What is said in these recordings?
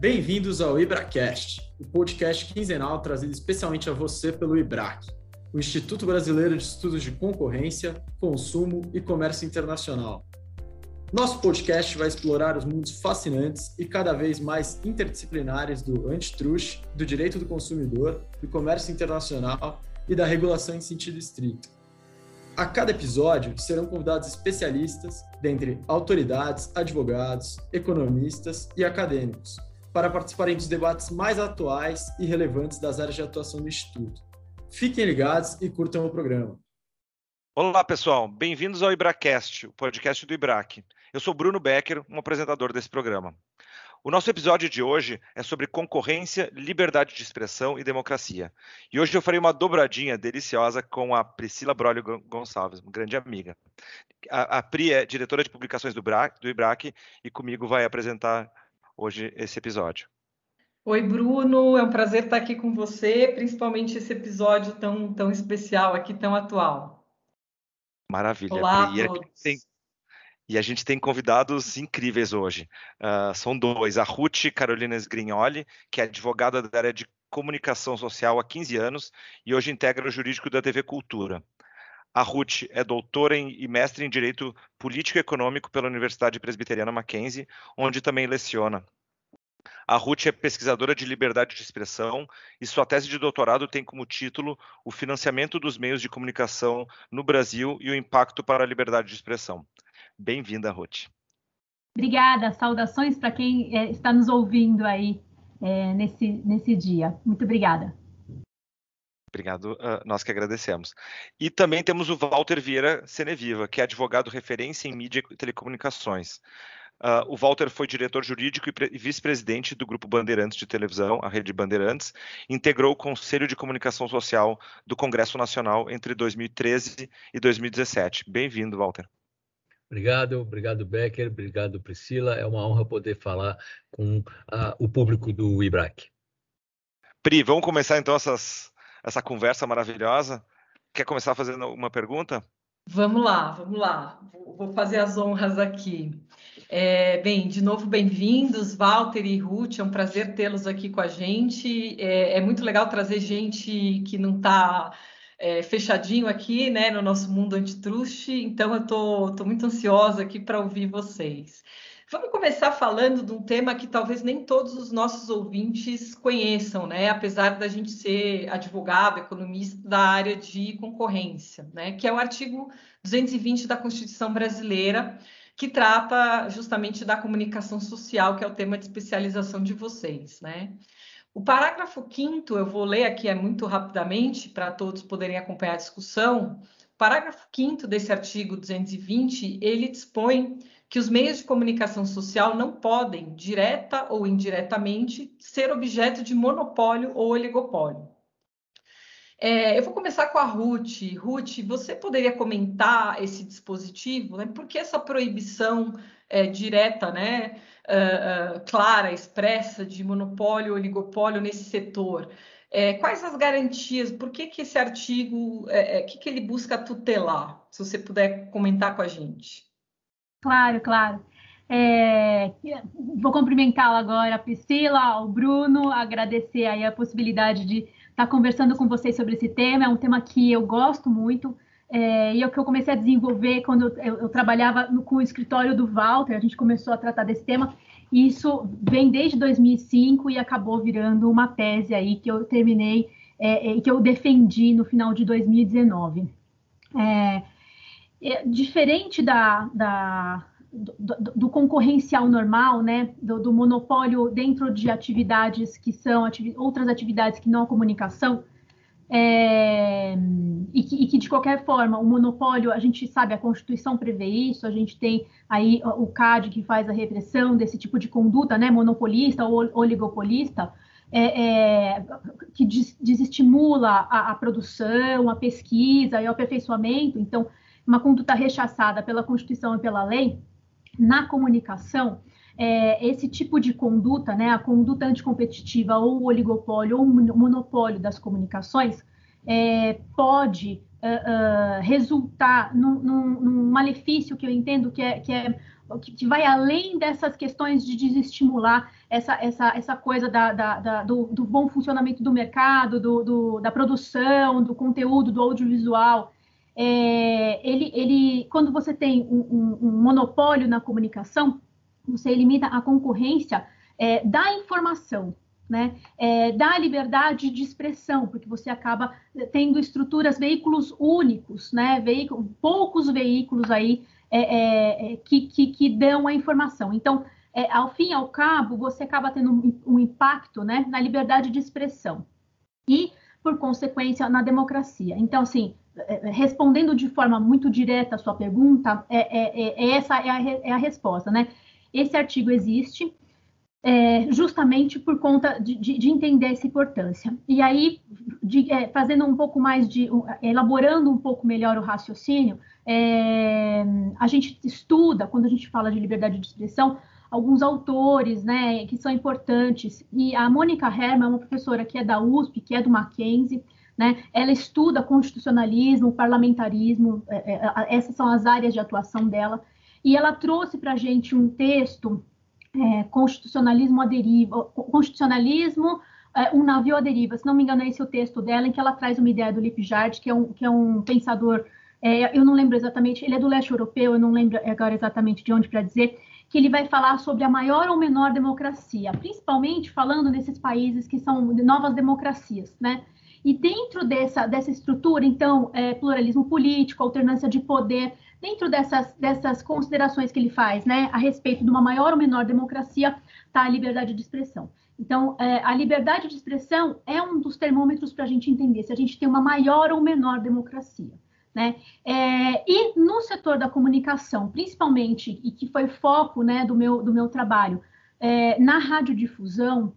Bem-vindos ao IbraCast, o podcast quinzenal trazido especialmente a você pelo IBRAC, o Instituto Brasileiro de Estudos de Concorrência, Consumo e Comércio Internacional. Nosso podcast vai explorar os mundos fascinantes e cada vez mais interdisciplinares do antitrust, do direito do consumidor, do comércio internacional e da regulação em sentido estrito. A cada episódio serão convidados especialistas, dentre autoridades, advogados, economistas e acadêmicos, para participarem dos debates mais atuais e relevantes das áreas de atuação do Instituto. Fiquem ligados e curtam o programa. Olá, pessoal. Bem-vindos ao IbraCast, o podcast do IBRAC. Eu sou Bruno Becker, um apresentador desse programa. O nosso episódio de hoje é sobre concorrência, liberdade de expressão e democracia. E hoje eu farei uma dobradinha deliciosa com a Priscila Brolio Gonçalves, uma grande amiga. A, a Pri é diretora de publicações do, BRAC, do IBRAC e comigo vai apresentar hoje esse episódio. Oi, Bruno, é um prazer estar aqui com você, principalmente esse episódio tão, tão especial aqui, tão atual. Maravilha. Olá e, a tem, e a gente tem convidados incríveis hoje. Uh, são dois, a Ruth Carolina Sgrignoli, que é advogada da área de comunicação social há 15 anos e hoje integra o jurídico da TV Cultura. A Ruth é doutora em, e mestre em Direito Político e Econômico pela Universidade Presbiteriana Mackenzie, onde também leciona. A Ruth é pesquisadora de liberdade de expressão e sua tese de doutorado tem como título O financiamento dos meios de comunicação no Brasil e o impacto para a liberdade de expressão. Bem-vinda, Ruth. Obrigada, saudações para quem é, está nos ouvindo aí é, nesse, nesse dia. Muito obrigada. Obrigado, uh, nós que agradecemos. E também temos o Walter Vieira Seneviva, que é advogado referência em mídia e telecomunicações. Uh, o Walter foi diretor jurídico e vice-presidente do Grupo Bandeirantes de Televisão, a Rede Bandeirantes, integrou o Conselho de Comunicação Social do Congresso Nacional entre 2013 e 2017. Bem-vindo, Walter. Obrigado, obrigado Becker, obrigado Priscila. É uma honra poder falar com uh, o público do IBRAC. Pri, vamos começar então essas, essa conversa maravilhosa. Quer começar fazendo uma pergunta? Vamos lá, vamos lá. Vou fazer as honras aqui. É, bem, de novo, bem-vindos, Walter e Ruth. É um prazer tê-los aqui com a gente. É, é, muito legal trazer gente que não está é, fechadinho aqui, né, no nosso mundo antitruste. Então, eu estou muito ansiosa aqui para ouvir vocês. Vamos começar falando de um tema que talvez nem todos os nossos ouvintes conheçam, né? Apesar da gente ser advogado, economista da área de concorrência, né? Que é o artigo 220 da Constituição Brasileira, que trata justamente da comunicação social, que é o tema de especialização de vocês, né? O parágrafo 5 eu vou ler aqui é muito rapidamente para todos poderem acompanhar a discussão. O parágrafo 5 desse artigo 220, ele dispõe que os meios de comunicação social não podem, direta ou indiretamente, ser objeto de monopólio ou oligopólio. É, eu vou começar com a Ruth. Ruth, você poderia comentar esse dispositivo? Né? Por que essa proibição é, direta, né, uh, uh, clara, expressa de monopólio ou oligopólio nesse setor? É, quais as garantias? Por que, que esse artigo, o é, é, que, que ele busca tutelar? Se você puder comentar com a gente. Claro, claro. É, vou cumprimentá-la agora, a Priscila, o Bruno, agradecer aí a possibilidade de estar conversando com vocês sobre esse tema. É um tema que eu gosto muito é, e é o que eu comecei a desenvolver quando eu, eu, trabalhava no, com o escritório do Walter. A gente começou a tratar desse tema. E isso vem desde 2005 e acabou virando uma tese aí que eu terminei é, e que eu defendi no final de 2019. É, é, diferente da, da do, do, concorrencial normal, né, do, do, monopólio dentro de atividades que são ativi outras atividades que não a comunicação, é, e, que, e, que, de qualquer forma o monopólio, a gente sabe, a Constituição prevê isso, a gente tem aí o CAD que faz a repressão desse tipo de conduta, né, monopolista ou oligopolista, é, é, que des, desestimula a, a, produção, a pesquisa e o aperfeiçoamento, então uma conduta rechaçada pela Constituição e pela lei, na comunicação, é, esse tipo de conduta, né, a conduta anticompetitiva ou oligopólio ou monopólio das comunicações, é, pode uh, uh, resultar num, num, num, malefício que eu entendo que é, que é que, vai além dessas questões de desestimular essa, essa, essa coisa da, da, da do, do, bom funcionamento do mercado, do, do, da produção, do conteúdo, do audiovisual. É, ele, ele, quando você tem um, um, um, monopólio na comunicação, você elimina a concorrência é, da informação, né? É, da liberdade de expressão, porque você acaba tendo estruturas, veículos únicos, né? Veículo, poucos veículos aí é, é, é, que, que, que, dão a informação. Então, é, ao fim e ao cabo, você acaba tendo um, um, impacto né, na liberdade de expressão e, por consequência, na democracia. Então, assim, respondendo de forma muito direta a sua pergunta, é, essa é a, é a resposta, né? Esse artigo existe, é, justamente por conta de, de, de, entender essa importância. E aí, de, é, fazendo um pouco mais de, elaborando um pouco melhor o raciocínio, é, a gente estuda, quando a gente fala de liberdade de expressão, alguns autores, né, que são importantes. E a Mônica Herman é uma professora que é da USP, que é do Mackenzie, né, ela estuda constitucionalismo, parlamentarismo, é, é, essas são as áreas de atuação dela, e ela trouxe para a gente um texto, é, Constitucionalismo à Deriva, Constitucionalismo, é, um navio à deriva, se não me engano é esse o texto dela, em que ela traz uma ideia do Lipjard, que é um, que é um pensador é, eu não lembro exatamente, ele é do leste europeu, eu não lembro agora exatamente de onde para dizer, que ele vai falar sobre a maior ou menor democracia, principalmente falando nesses países que são novas democracias, né? E dentro dessa, dessa estrutura, então, é, pluralismo político, alternância de poder, dentro dessas, dessas considerações que ele faz, né, a respeito de uma maior ou menor democracia, está a liberdade de expressão. Então, é, a liberdade de expressão é um dos termômetros para a gente entender se a gente tem uma maior ou menor democracia. Né? É, e no setor da comunicação, principalmente, e que foi foco né, do, meu, do meu trabalho, é, na radiodifusão,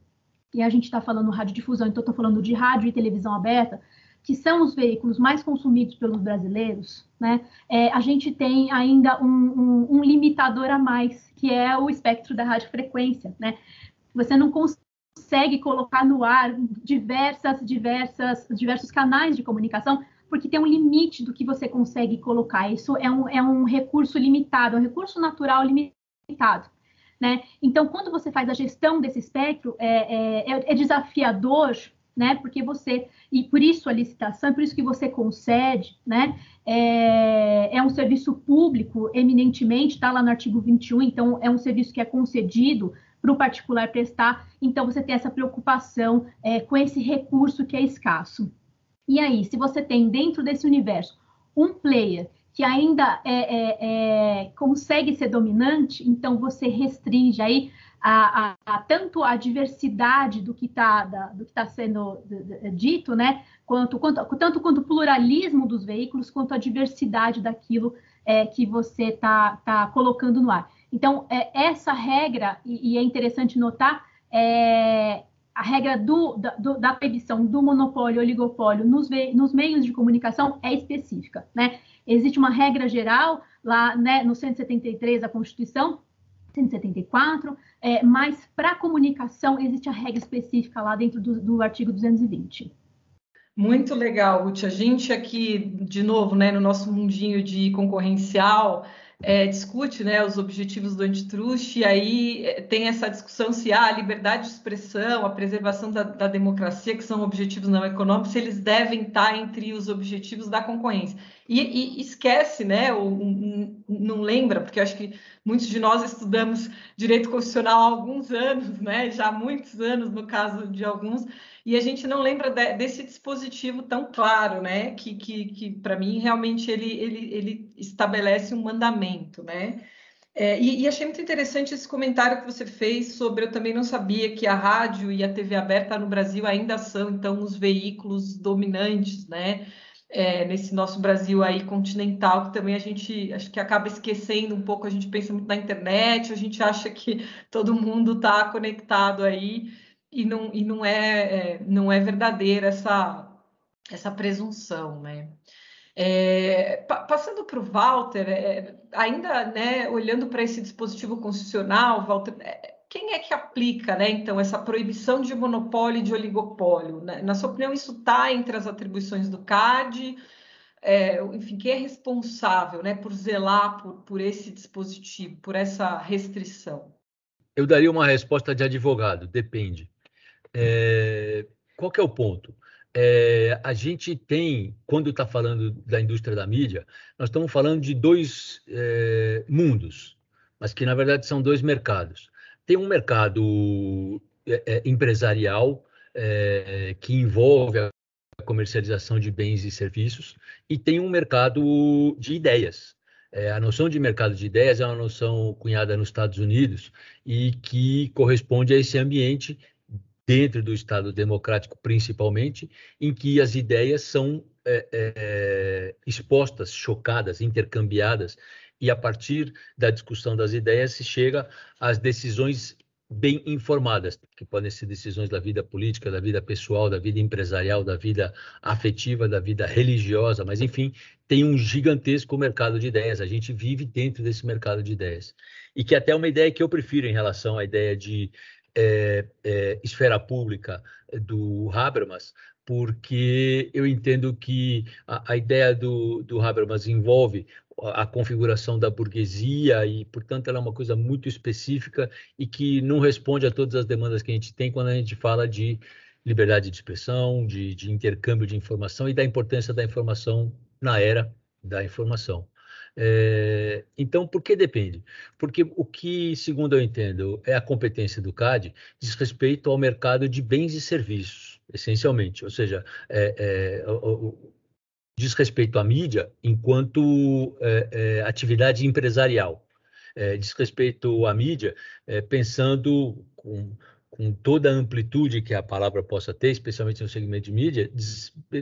e a gente está falando radiodifusão, então estou falando de rádio e televisão aberta, que são os veículos mais consumidos pelos brasileiros, né? É, a gente tem ainda um, um, um, limitador a mais, que é o espectro da radiofrequência, né? Você não consegue colocar no ar diversas, diversas, diversos canais de comunicação porque tem um limite do que você consegue colocar. Isso é um, é um recurso limitado, é um recurso natural limitado. Né? Então, quando você faz a gestão desse espectro, é, é, é, desafiador, né? Porque você e por isso a licitação, por isso que você concede, né? É, é um serviço público, eminentemente, está lá no artigo 21, então é um serviço que é concedido para o particular prestar, então você tem essa preocupação é, com esse recurso que é escasso. E aí, se você tem dentro desse universo um player que ainda é, é, é, consegue ser dominante, então você restringe aí a, a, a tanto a diversidade do que está tá sendo dito, né? Quanto, quanto, tanto quanto o pluralismo dos veículos, quanto a diversidade daquilo é, que você está tá colocando no ar. Então, é, essa regra, e, e é interessante notar, é, a regra do, da, do, da proibição do monopólio, oligopólio nos, nos, meios de comunicação é específica, né? Existe uma regra geral lá, né, no 173 da Constituição, 174, é, mas para comunicação existe a regra específica lá dentro do, do artigo 220. Muito legal, Ruth. A gente aqui, de novo, né, no nosso mundinho de concorrencial, é, discute né, os objetivos do antitruste, e aí é, tem essa discussão se há a liberdade de expressão, a preservação da, da, democracia, que são objetivos não econômicos, eles devem estar entre os objetivos da concorrência. E, e esquece, né, ou um, não lembra, porque acho que muitos de nós estudamos direito constitucional há alguns anos, né, já há muitos anos, no caso de alguns, e a gente não lembra de, desse dispositivo tão claro, né? Que, que, que para mim realmente ele, ele, ele estabelece um mandamento, né? É, e, e, achei muito interessante esse comentário que você fez sobre eu também não sabia que a rádio e a TV aberta no Brasil ainda são então os veículos dominantes, né? É, nesse nosso Brasil aí continental, que também a gente acho que acaba esquecendo um pouco, a gente pensa muito na internet, a gente acha que todo mundo está conectado aí, e não, e não, é, é não é verdadeira essa, essa presunção, né? É, passando para o Walter, é, ainda né, olhando para esse dispositivo constitucional, Walter, é, quem é que aplica, né, então, essa proibição de monopólio e de oligopólio? Na sua opinião, isso está entre as atribuições do CAD? é, enfim, quem é responsável né, por zelar por, por esse dispositivo, por essa restrição? Eu daria uma resposta de advogado, depende. É, qual é o ponto? É, a gente tem, quando está falando da indústria da mídia, nós estamos falando de dois é, mundos, mas que na verdade são dois mercados. Tem um mercado é, é empresarial é, que envolve a comercialização de bens e serviços e tem um mercado de ideias. É, a noção de mercado de ideias é uma noção cunhada nos Estados Unidos e que corresponde a esse ambiente dentro do Estado democrático, principalmente, em que as ideias são é, é, expostas, chocadas, intercambiadas, e a partir da discussão das ideias se chega às decisões bem informadas, que podem ser decisões da vida política, da vida pessoal, da vida empresarial, da vida afetiva, da vida religiosa, mas enfim, tem um gigantesco mercado de ideias. A gente vive dentro desse mercado de ideias. E que até é uma ideia que eu prefiro em relação à ideia de é, é, esfera pública do Habermas, porque eu entendo que a, a ideia do, do Habermas envolve a configuração da burguesia e, portanto, ela é uma coisa muito específica e que não responde a todas as demandas que a gente tem quando a gente fala de liberdade de expressão, de, de intercâmbio de informação e da importância da informação na era da informação. É, então, por que depende? Porque o que, segundo eu entendo, é a competência do CAD diz respeito ao mercado de bens e serviços, essencialmente. Ou seja, é, é, o, diz respeito à mídia enquanto atividade empresarial. diz respeito à mídia pensando com, com toda a amplitude que a palavra possa ter, especialmente no segmento de mídia,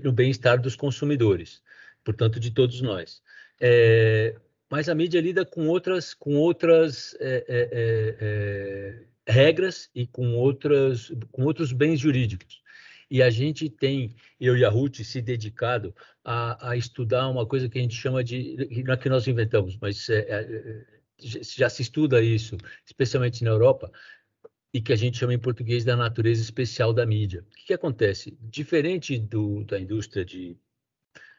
no bem-estar dos consumidores, portanto, de todos nós. É, mas a mídia lida com outras, com outras é, é, é, é, regras e com, outras, com outros bens jurídicos. E a gente tem, eu e a Ruth, se dedicado a, a estudar uma coisa que a gente chama de, não é que nós inventamos, mas é, já se estuda isso, especialmente na Europa, e que a gente chama em português da natureza especial da mídia. O que, que acontece? Diferente do, da indústria de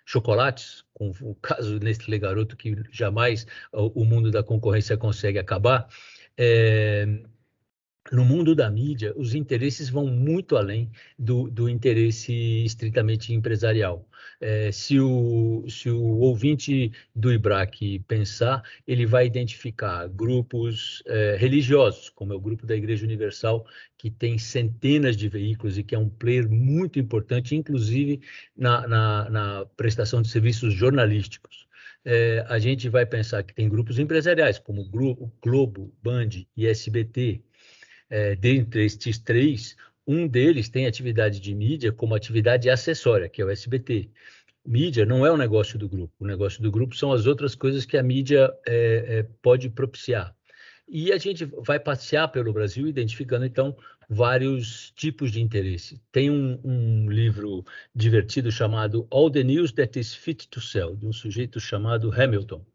chocolates, com o caso Nestlé Garoto, que jamais o mundo da concorrência consegue acabar, é, no mundo da mídia, os interesses vão muito além do, do interesse estritamente empresarial. É, se, o, se o ouvinte do IBRAC pensar, ele vai identificar grupos é, religiosos, como é o grupo da Igreja Universal, que tem centenas de veículos e que é um player muito importante, inclusive na, na, na prestação de serviços jornalísticos. É, a gente vai pensar que tem grupos empresariais, como Globo, Band e SBT, é, dentre estes três, um deles tem atividade de mídia como atividade acessória, que é o SBT. Mídia não é o negócio do grupo. O negócio do grupo são as outras coisas que a mídia é, é, pode propiciar. E a gente vai passear pelo Brasil identificando, então, vários tipos de interesse. Tem um, um, livro divertido chamado All the News That is Fit to Sell, de um sujeito chamado Hamilton,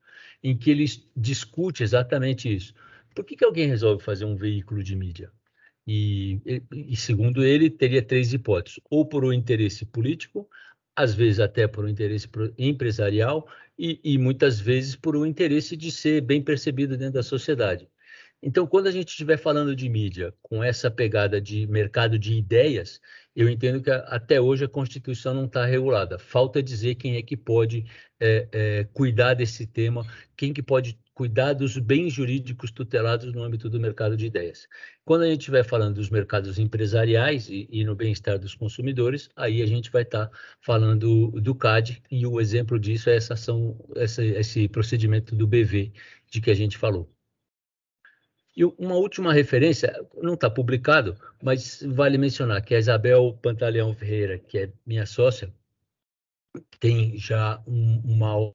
em que ele discute exatamente isso. Por que, que alguém resolve fazer um veículo de mídia? E, e, segundo ele, teria três hipóteses: ou por um interesse político, às vezes até por um interesse empresarial e, e muitas vezes por um interesse de ser bem percebido dentro da sociedade. Então, quando a gente estiver falando de mídia com essa pegada de mercado de ideias, eu entendo que até hoje a Constituição não está regulada. Falta dizer quem é que pode é, é, cuidar desse tema, quem que pode cuidar dos bens jurídicos tutelados no âmbito do mercado de ideias. Quando a gente estiver falando dos mercados empresariais e, e no bem-estar dos consumidores, aí a gente vai estar tá falando do CAD e o exemplo disso é essa ação, essa, esse procedimento do BV de que a gente falou. E uma última referência, não está publicado, mas vale mencionar que a Isabel Pantaleão Ferreira, que é minha sócia, tem já um, uma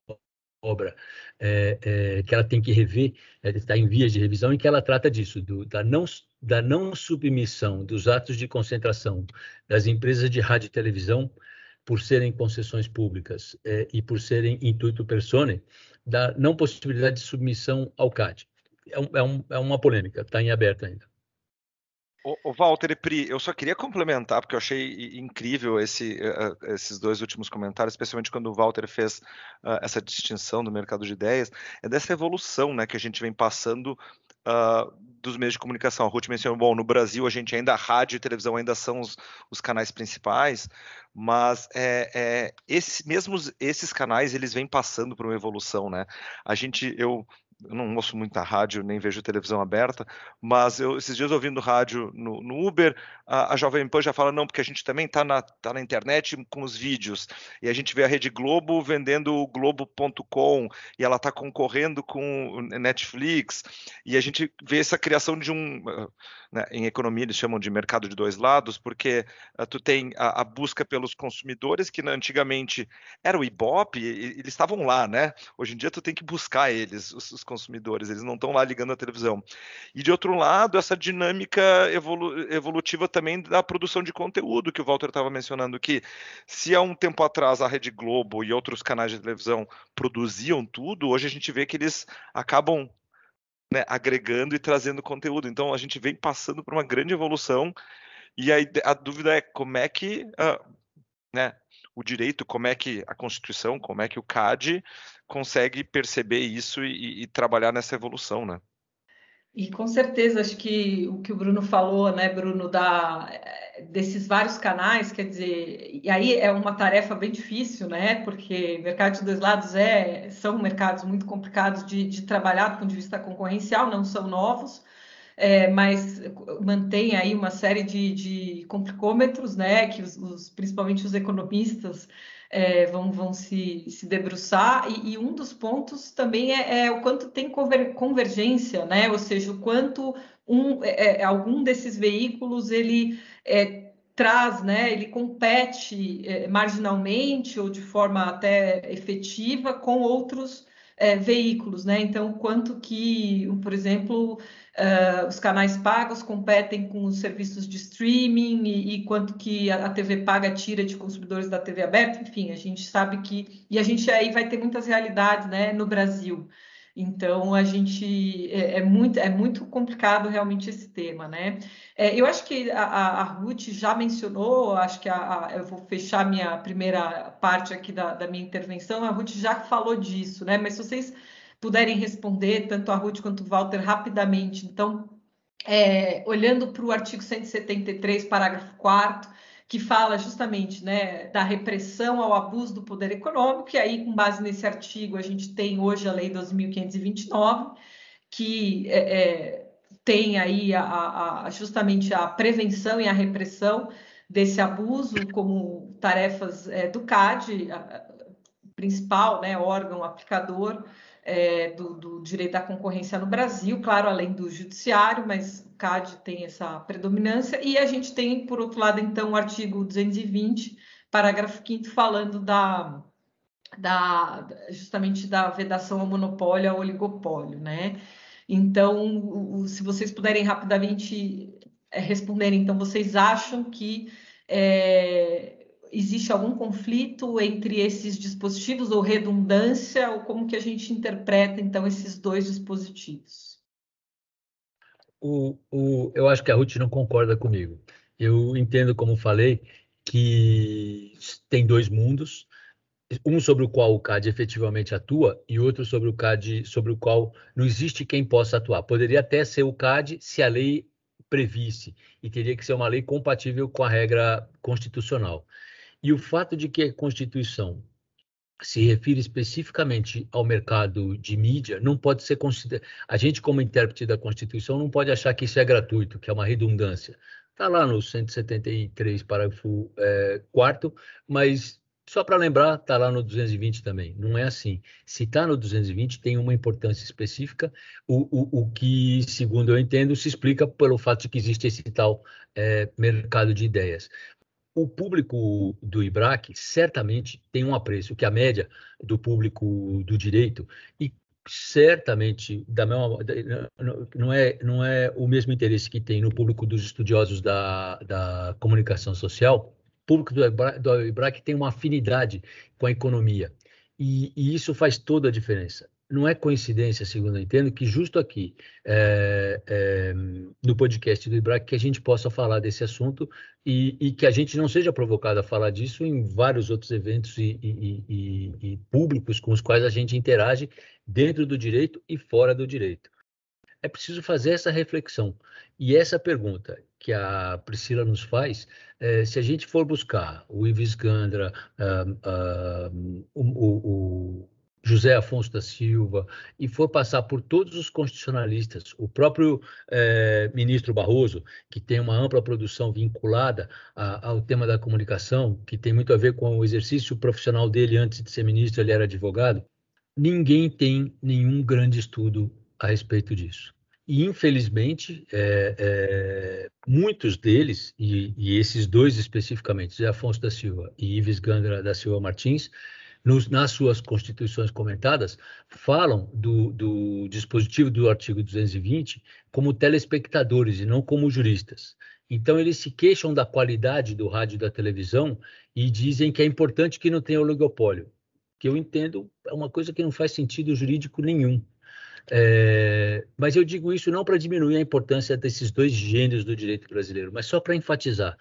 obra é, é, que ela tem que rever, está em vias de revisão, em que ela trata disso, do, da, não, da não submissão dos atos de concentração das empresas de rádio e televisão, por serem concessões públicas é, e por serem intuito persone, da não possibilidade de submissão ao CAD. É, um, é, um, é uma polêmica, está em aberto ainda. O, Walter e Pri, eu só queria complementar, porque eu achei incrível esse, uh, esses dois últimos comentários, especialmente quando o Walter fez uh, essa distinção do mercado de ideias, é dessa evolução né, que a gente vem passando uh, dos meios de comunicação. A Ruth mencionou, bom, no Brasil a gente ainda, rádio e televisão ainda são os, os canais principais, mas é, é, esse, mesmo esses canais, eles vêm passando por uma evolução, né? A gente, eu eu não ouço muita rádio, nem vejo televisão aberta, mas eu, esses dias ouvindo rádio no, no Uber, a, a, Jovem Pan já fala, não, porque a gente também está na, tá na internet com os vídeos, e a gente vê a Rede Globo vendendo o Globo.com, e ela está concorrendo com Netflix, e a gente vê essa criação de um, né, em economia eles chamam de mercado de dois lados, porque uh, tu tem a, a, busca pelos consumidores, que antigamente era o Ibope, e, eles estavam lá, né? Hoje em dia tu tem que buscar eles, os, os consumidores, eles não estão lá ligando a televisão. E de outro lado, essa dinâmica evolu evolutiva também da produção de conteúdo, que o Walter estava mencionando, que se há um tempo atrás a Rede Globo e outros canais de televisão produziam tudo, hoje a gente vê que eles acabam né, agregando e trazendo conteúdo. Então a gente vem passando por uma grande evolução e a, a dúvida é como é que uh, né, o direito, como é que a Constituição, como é que o CAD consegue perceber isso e, e trabalhar nessa evolução, né? E com certeza, acho que o que o Bruno falou, né, Bruno, da, desses vários canais, quer dizer, e aí é uma tarefa bem difícil, né, porque mercado de dois lados é, são mercados muito complicados de, de trabalhar do ponto de vista concorrencial, não são novos, é, mas mantém aí uma série de, de complicômetros, né, que os, os, principalmente os economistas é, vão, vão se, se debruçar, e, e, um dos pontos também é, é, o quanto tem convergência, né? ou seja, o quanto um, é, é, algum desses veículos ele é, traz, né? ele compete marginalmente ou de forma até efetiva com outros veículos, né? Então, quanto que, por exemplo, Uh, os canais pagos competem com os serviços de streaming e, e, quanto que a, a TV paga tira de consumidores da TV aberta, enfim, a gente sabe que e a gente aí vai ter muitas realidades, né, no Brasil. Então a gente é, é muito é muito complicado realmente esse tema, né? É, eu acho que a, a, Ruth já mencionou, acho que a, a, eu vou fechar minha primeira parte aqui da, da minha intervenção. A Ruth já falou disso, né? Mas se vocês puderem responder, tanto a Ruth quanto o Walter, rapidamente. Então, é, olhando para o artigo 173, parágrafo 4 que fala justamente né, da repressão ao abuso do poder econômico, e aí, com base nesse artigo, a gente tem hoje a Lei 2.529, que é, é, tem aí a, a, justamente a prevenção e a repressão desse abuso como tarefas é, do CAD, a, principal né, órgão aplicador é, do, do, direito à concorrência no Brasil, claro, além do judiciário, mas CAD tem essa predominância, e a gente tem, por outro lado, então, o artigo 220, parágrafo 5 falando da, da justamente da vedação ao monopólio, ao oligopólio, né? Então, se vocês puderem rapidamente é, responder, então, vocês acham que é, existe algum conflito entre esses dispositivos ou redundância ou como que a gente interpreta então esses dois dispositivos? O, o, eu acho que a Ruth não concorda comigo. Eu entendo, como falei, que tem dois mundos, um sobre o qual o CAD efetivamente atua e outro sobre o CAD sobre o qual não existe quem possa atuar. Poderia até ser o CAD se a lei previsse e teria que ser uma lei compatível com a regra constitucional. E o fato de que a Constituição se refere especificamente ao mercado de mídia, não pode ser considerado. A gente, como intérprete da Constituição, não pode achar que isso é gratuito, que é uma redundância. Está lá no 173, parágrafo é, 4, mas só para lembrar, está lá no 220 também. Não é assim. Se está no 220, tem uma importância específica, o, o, o, que, segundo eu entendo, se explica pelo fato de que existe esse tal é, mercado de ideias o público do IBRAC certamente tem um apreço que a média do público do direito e certamente da mesma, não é não é o mesmo interesse que tem no público dos estudiosos da, da comunicação social. O público do IBRAC, do IBRAC tem uma afinidade com a economia e, e isso faz toda a diferença não é coincidência, segundo eu entendo, que justo aqui, é, é, no podcast do IBRAC, que a gente possa falar desse assunto e, e, que a gente não seja provocado a falar disso em vários outros eventos e, e, e, públicos com os quais a gente interage dentro do direito e fora do direito. É preciso fazer essa reflexão. E essa pergunta que a Priscila nos faz, é, se a gente for buscar o Ives Gandra, uh, uh, o, o José Afonso da Silva e for passar por todos os constitucionalistas, o próprio eh, ministro Barroso, que tem uma ampla produção vinculada a, ao tema da comunicação, que tem muito a ver com o exercício profissional dele antes de ser ministro, ele era advogado, ninguém tem nenhum grande estudo a respeito disso. E, infelizmente, é, é, muitos deles, e, e, esses dois especificamente, José Afonso da Silva e Ives Gandra da Silva Martins, nos, nas suas constituições comentadas, falam do, do dispositivo do artigo 220 como telespectadores e não como juristas. Então, eles se queixam da qualidade do rádio e da televisão e dizem que é importante que não tenha oligopólio, que eu entendo é uma coisa que não faz sentido jurídico nenhum. É, mas eu digo isso não para diminuir a importância desses dois gêneros do direito brasileiro, mas só para enfatizar.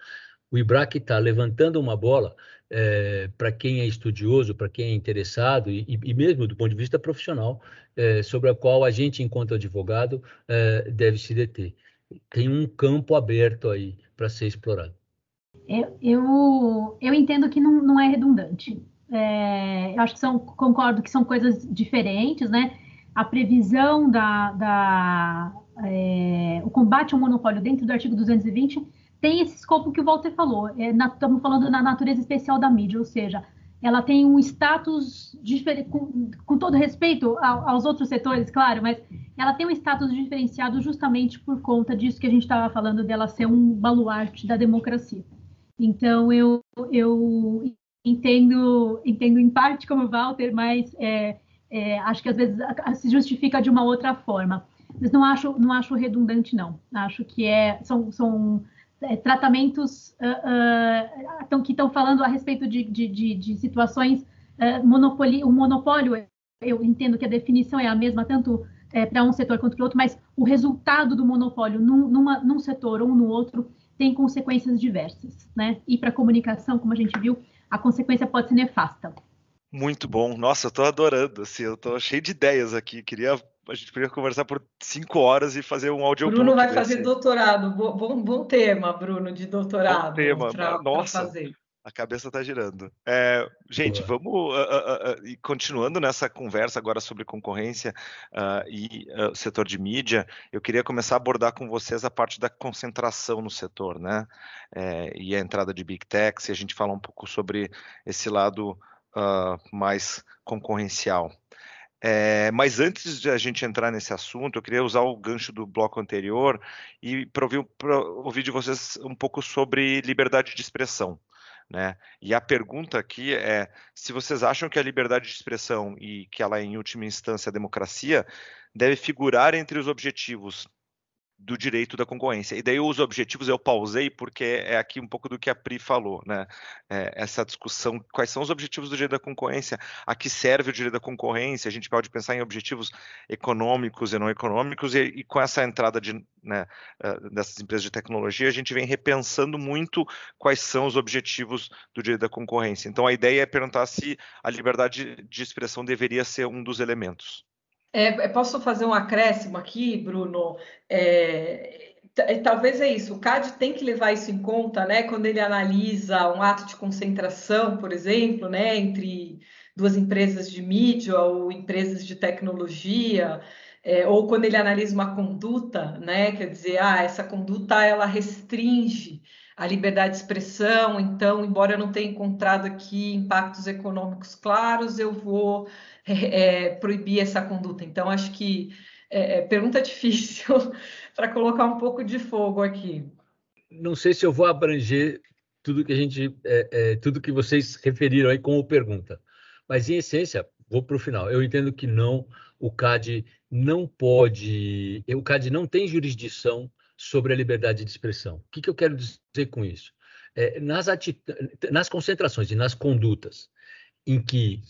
O IBRAC está levantando uma bola é, para quem é estudioso, para quem é interessado, e, e, mesmo do ponto de vista profissional, é, sobre a qual a gente, enquanto advogado, é, deve se deter. Tem um campo aberto aí para ser explorado. Eu, eu, eu, entendo que não, não é redundante. Eu acho que são, concordo que são coisas diferentes, né? A previsão da, da o combate ao monopólio dentro do artigo 220 tem esse escopo que o Walter falou. É, na, estamos falando na natureza especial da mídia, ou seja, ela tem um status diferente, com, com, todo respeito aos outros setores, claro, mas ela tem um status diferenciado justamente por conta disso que a gente estava falando dela ser um baluarte da democracia. Então eu, eu entendo entendo em parte como Walter, mas é, é, acho que às vezes se justifica de uma outra forma. Mas não acho não acho redundante não. Acho que é são, são é, tratamentos uh, uh, que estão falando a respeito de, de, de, de situações uh, monopoli, o monopólio, eu entendo que a definição é a mesma tanto é, para um setor quanto para outro, mas o resultado do monopólio num, numa, num setor ou no outro tem consequências diversas, né? E para a comunicação, como a gente viu, a consequência pode ser nefasta. Muito bom. Nossa, eu estou adorando. Assim, eu estou cheio de ideias aqui. Queria a gente poderia conversar por cinco horas e fazer um audiobook. Bruno vai fazer doutorado. Bom, bom tema, Bruno, de doutorado. Bom tema. Pra, Nossa, pra a cabeça está girando. É, gente, Boa. vamos uh, uh, uh, continuando nessa conversa agora sobre concorrência e setor de mídia. Eu queria começar a abordar com vocês a parte da concentração no setor, né? É, e a entrada de big techs. E a gente fala um pouco sobre esse lado mais concorrencial. É, mas antes de a gente entrar nesse assunto, eu queria usar o gancho do bloco anterior e para ouvir, ouvir, de vocês um pouco sobre liberdade de expressão. Né? E a pergunta aqui é se vocês acham que a liberdade de expressão e que ela, em última instância, a democracia, deve figurar entre os objetivos do direito da concorrência. E daí os objetivos eu pausei porque é aqui um pouco do que a Pri falou, né? É, essa discussão, quais são os objetivos do direito da concorrência, a que serve o direito da concorrência, a gente pode pensar em objetivos econômicos e não econômicos, e, e com essa entrada de, né, uh, dessas empresas de tecnologia, a gente vem repensando muito quais são os objetivos do direito da concorrência. Então a ideia é perguntar se a liberdade de expressão deveria ser um dos elementos. É, posso fazer um acréscimo aqui, Bruno? É, talvez é isso. O CAD tem que levar isso em conta, né? Quando ele analisa um ato de concentração, por exemplo, né, entre duas empresas de mídia ou empresas de tecnologia, é, ou quando ele analisa uma conduta, né? Quer dizer, ah, essa conduta ela restringe a liberdade de expressão, então, embora eu não tenha encontrado aqui impactos econômicos claros, eu vou é, proibir essa conduta. Então, acho que é, é pergunta difícil para colocar um pouco de fogo aqui. Não sei se eu vou abranger tudo que a gente, é, é, tudo que vocês referiram aí como pergunta, mas em essência, vou para o final. Eu entendo que não, o CAD não pode, o CAD não tem jurisdição sobre a liberdade de expressão. O que, que eu quero dizer com isso? É, nas, nas concentrações e nas condutas em que,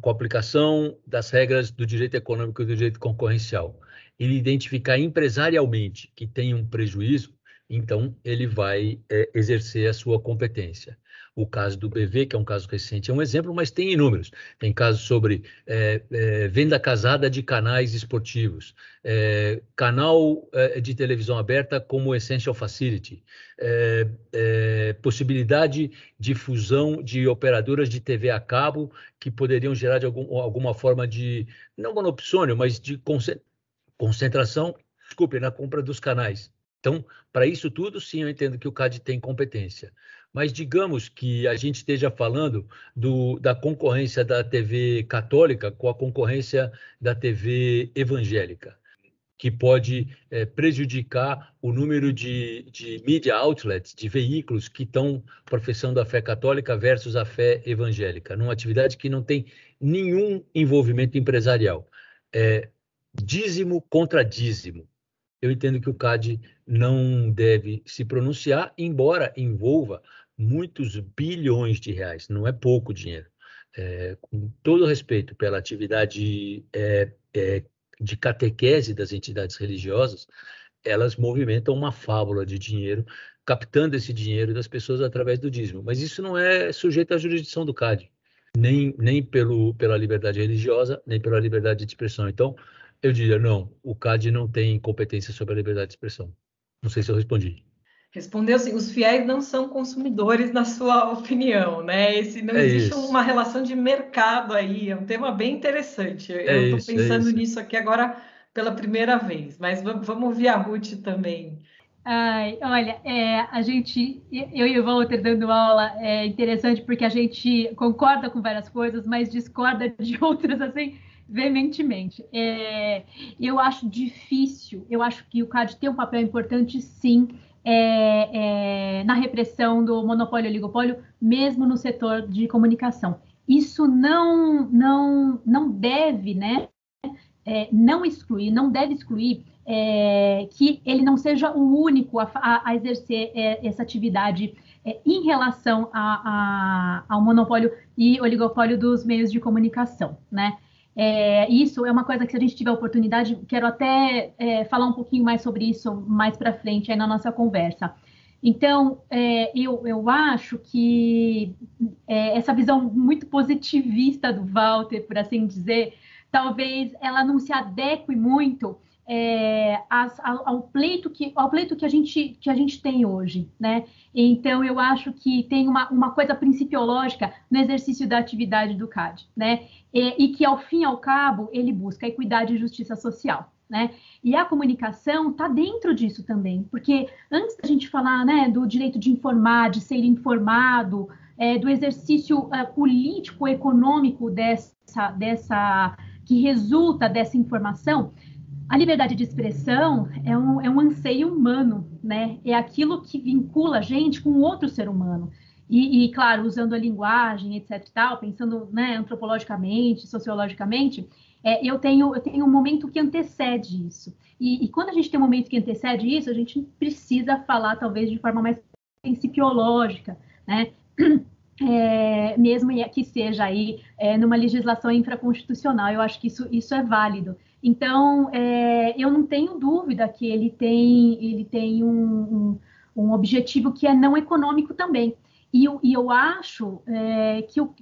com a aplicação das regras do direito econômico e do direito concorrencial, ele identificar empresarialmente que tem um prejuízo, então ele vai é, exercer a sua competência. O caso do BV, que é um caso recente, é um exemplo, mas tem inúmeros. Tem casos sobre é, é, venda casada de canais esportivos, é, canal é, de televisão aberta como Essential Facility, é, é, possibilidade de fusão de operadoras de TV a cabo que poderiam gerar de algum, alguma forma de, não monopsônio, mas de concentração, desculpe, na compra dos canais. Então, para isso tudo, sim, eu entendo que o CAD tem competência. Mas digamos que a gente esteja falando do, da concorrência da TV católica com a concorrência da TV evangélica, que pode é, prejudicar o número de, de media outlets, de veículos que estão professando a fé católica versus a fé evangélica, numa atividade que não tem nenhum envolvimento empresarial. É, dízimo contra dízimo. Eu entendo que o CAD não deve se pronunciar, embora envolva muitos bilhões de reais, não é pouco dinheiro. É, com todo respeito pela atividade é, é, de catequese das entidades religiosas, elas movimentam uma fábula de dinheiro, captando esse dinheiro das pessoas através do dízimo. Mas isso não é sujeito à jurisdição do CAD, nem, nem pelo, pela liberdade religiosa, nem pela liberdade de expressão. Então, eu diria, não, o CAD não tem competência sobre a liberdade de expressão. Não sei se eu respondi. Respondeu assim, os fiéis não são consumidores, na sua opinião, né? Esse, não é existe isso. uma relação de mercado aí, é um tema bem interessante. É eu estou é pensando é nisso aqui agora pela primeira vez, mas vamos, vamos ouvir a Ruth também. Ai, olha, é, a gente, eu e o Walter dando aula, é interessante porque a gente concorda com várias coisas, mas discorda de outras, assim, veementemente. É, eu acho difícil, eu acho que o CAD tem um papel importante, sim, é, é, na repressão do monopólio e oligopólio, mesmo no setor de comunicação. Isso não, não, não deve, né, é, não excluir, não deve excluir é, que ele não seja o único a, a, a exercer é, essa atividade é, em relação a, ao monopólio e oligopólio dos meios de comunicação, né? É, isso é uma coisa que, se a gente tiver oportunidade, quero até é, falar um pouquinho mais sobre isso mais para frente aí na nossa conversa. Então, é, eu, eu acho que é, essa visão muito positivista do Walter, por assim dizer, talvez ela não se adeque muito é, as, ao, pleito que, ao pleito que a gente, que a gente tem hoje, né? Então, eu acho que tem uma, uma coisa principiológica no exercício da atividade do CAD, né? E, e que, ao fim e ao cabo, ele busca equidade e justiça social, né? E a comunicação está dentro disso também, porque antes da gente falar, né, do direito de informar, de ser informado, é, do exercício é, político, econômico dessa, dessa que resulta dessa informação, a liberdade de expressão é um, é um anseio humano, né? É aquilo que vincula a gente com outro ser humano. E, e, claro, usando a linguagem, etc. tal, pensando né, antropologicamente, sociologicamente, é, eu, tenho, eu tenho um momento que antecede isso. E, e, quando a gente tem um momento que antecede isso, a gente precisa falar, talvez, de forma mais principiológica, né? É, mesmo que seja aí é, numa legislação infraconstitucional, eu acho que isso, isso é válido. Então, é, eu não tenho dúvida que ele tem, ele tem um, um, um objetivo que é não econômico também. E eu, e eu acho é, que o,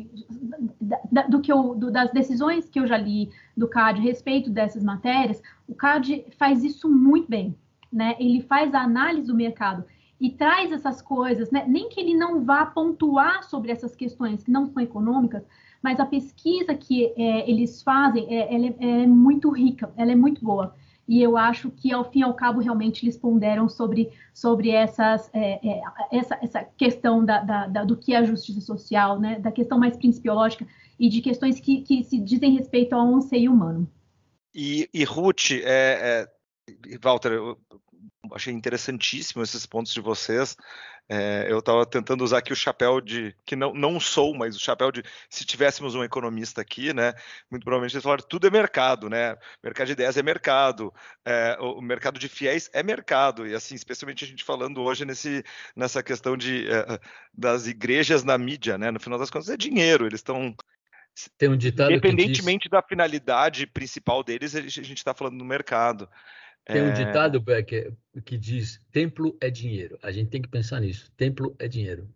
da, do que eu, do, das decisões que eu já li do CAD a respeito dessas matérias, o CAD faz isso muito bem. Né? Ele faz a análise do mercado e traz essas coisas, né? nem que ele não vá pontuar sobre essas questões que não são econômicas, mas a pesquisa que é, eles fazem, é, ela é, é, muito rica, ela é muito boa. E eu acho que, ao fim e ao cabo, realmente eles ponderam sobre, sobre essas, é, é, essa, essa questão da, da, da, do que é a justiça social, né? da questão mais principiológica e de questões que, que se dizem respeito ao anseio humano. E, e Ruth, é, Walter, eu achei interessantíssimo esses pontos de vocês. É, eu estava tentando usar aqui o chapéu de que não, não sou, mas o chapéu de se tivéssemos um economista aqui, né? Muito provavelmente eles falaram tudo é mercado, né? Mercado de ideias é mercado, é, o mercado de fiéis é mercado e assim, especialmente a gente falando hoje nesse nessa questão de é, das igrejas na mídia, né? No final das contas é dinheiro, eles estão Tem um ditado Independentemente diz... da finalidade principal deles, a gente está falando do mercado. Tem um é... ditado, Becker, que diz: templo é dinheiro. A gente tem que pensar nisso. Templo é dinheiro.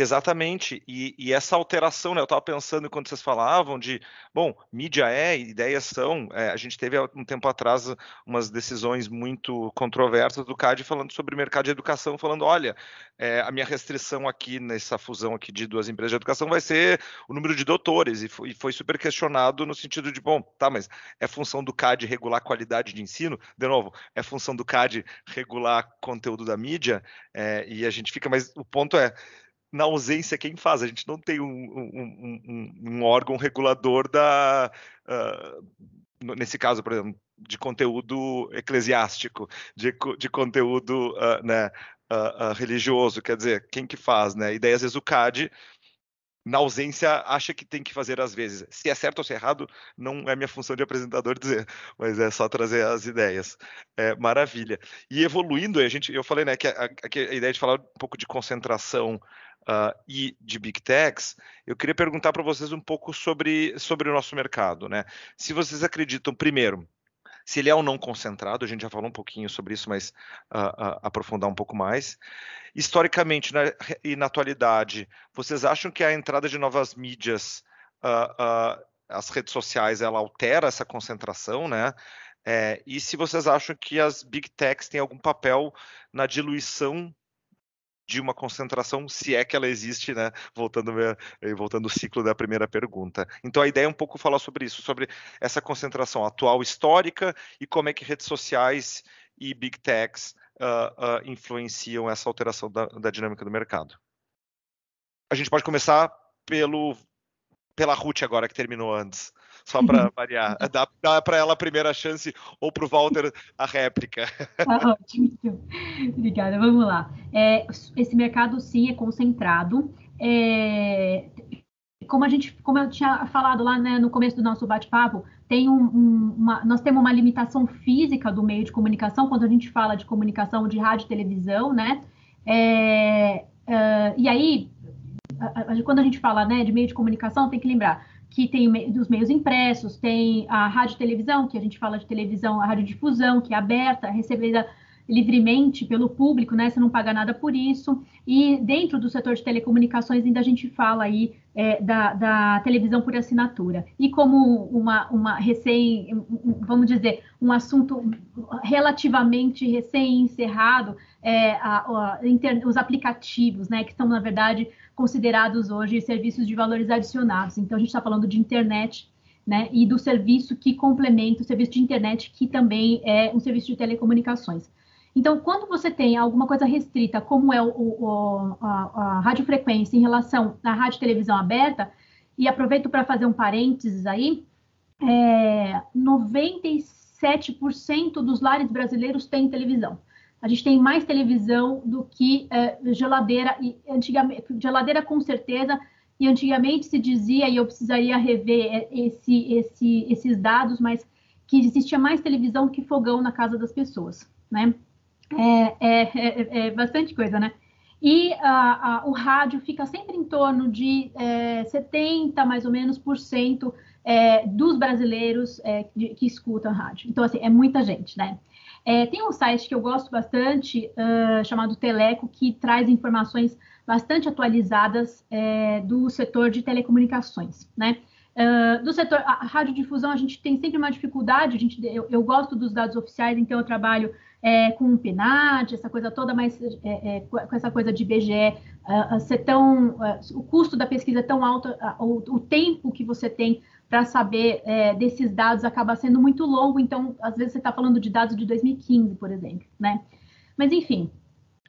Exatamente, e, e, essa alteração, né, eu estava pensando quando vocês falavam de, bom, mídia é, ideias são, é, a gente teve há um tempo atrás umas decisões muito controversas do CAD falando sobre mercado de educação, falando, olha, é, a minha restrição aqui nessa fusão aqui de duas empresas de educação vai ser o número de doutores, e foi, e foi super questionado no sentido de, bom, tá, mas é função do CAD regular a qualidade de ensino? De novo, é função do CAD regular conteúdo da mídia? É, e a gente fica, mas o ponto é, na ausência, quem faz? A gente não tem um, um, um, um órgão regulador da. Uh, nesse caso, por exemplo, de conteúdo eclesiástico, de, de conteúdo uh, né, uh, religioso, quer dizer, quem que faz, né? E daí, às vezes, o CAD, na ausência, acha que tem que fazer às vezes. Se é certo ou se é errado, não é minha função de apresentador dizer, mas é só trazer as ideias. É, maravilha. E evoluindo, a gente, eu falei, né, que a, a, ideia de falar um pouco de concentração uh, e de Big Techs, eu queria perguntar para vocês um pouco sobre, sobre o nosso mercado. Né? Se vocês acreditam, primeiro, se ele é ou não concentrado, a gente já falou um pouquinho sobre isso, mas uh, uh, aprofundar um pouco mais. Historicamente na, e na atualidade, vocês acham que a entrada de novas mídias, uh, as redes sociais, ela altera essa concentração, né? É, e se vocês acham que as big techs têm algum papel na diluição de uma concentração, se é que ela existe, né? Voltando, voltando o ciclo da primeira pergunta. Então a ideia é um pouco falar sobre isso, sobre essa concentração atual histórica e como é que redes sociais e big techs uh, uh, influenciam essa alteração da, da dinâmica do mercado. A gente pode começar pelo pela Ruth agora que terminou antes só para variar. Dá, dá para ela a primeira chance ou para o Walter a réplica. Tá ótimo. Então. Obrigada, vamos lá. É, esse mercado, sim, é concentrado. É, como a gente, como eu tinha falado lá né, no começo do nosso bate-papo, tem um, um, uma, nós temos uma limitação física do meio de comunicação quando a gente fala de comunicação de rádio e televisão, né? É, uh, e aí, quando a gente fala né, de meio de comunicação, tem que lembrar que tem dos meios impressos, tem a rádio televisão, que a gente fala de televisão, a radiodifusão, que é aberta, recebida livremente pelo público, né? Você não paga nada por isso. E dentro do setor de telecomunicações ainda a gente fala aí é, da, da, televisão por assinatura. E como uma, uma recém, vamos dizer, um assunto relativamente recém-encerrado, é, os aplicativos, né? Que são, na verdade, considerados hoje serviços de valores adicionados. Então, a gente está falando de internet, né, e do serviço que complementa o serviço de internet, que também é um serviço de telecomunicações. Então, quando você tem alguma coisa restrita, como é o, o, a, a radiofrequência em relação à rádio televisão aberta, e aproveito para fazer um parênteses aí, é, 97% dos lares brasileiros têm televisão a gente tem mais televisão do que é, geladeira, e antigamente, geladeira com certeza, e antigamente se dizia, e eu precisaria rever é, esse, esse, esses dados, mas que existia mais televisão que fogão na casa das pessoas, né? É, é, é, é bastante coisa, né? E a, a, o rádio fica sempre em torno de é, 70, mais ou menos, por cento é, dos brasileiros é, de, que escutam rádio. Então, assim, é muita gente, né? É, tem um site que eu gosto bastante, uh, chamado Teleco, que traz informações bastante atualizadas é, do setor de telecomunicações, né? Uh, do setor, a radiodifusão, a gente tem sempre uma dificuldade, a gente, eu, eu gosto dos dados oficiais, então eu trabalho é, com o PNAD, essa coisa toda, mas é, é, com essa coisa de IBGE uh, ser tão, uh, o custo da pesquisa é tão alto, o, o tempo que você tem para saber é, desses dados acaba sendo muito longo, então, às vezes, você está falando de dados de 2015, por exemplo, né? Mas, enfim,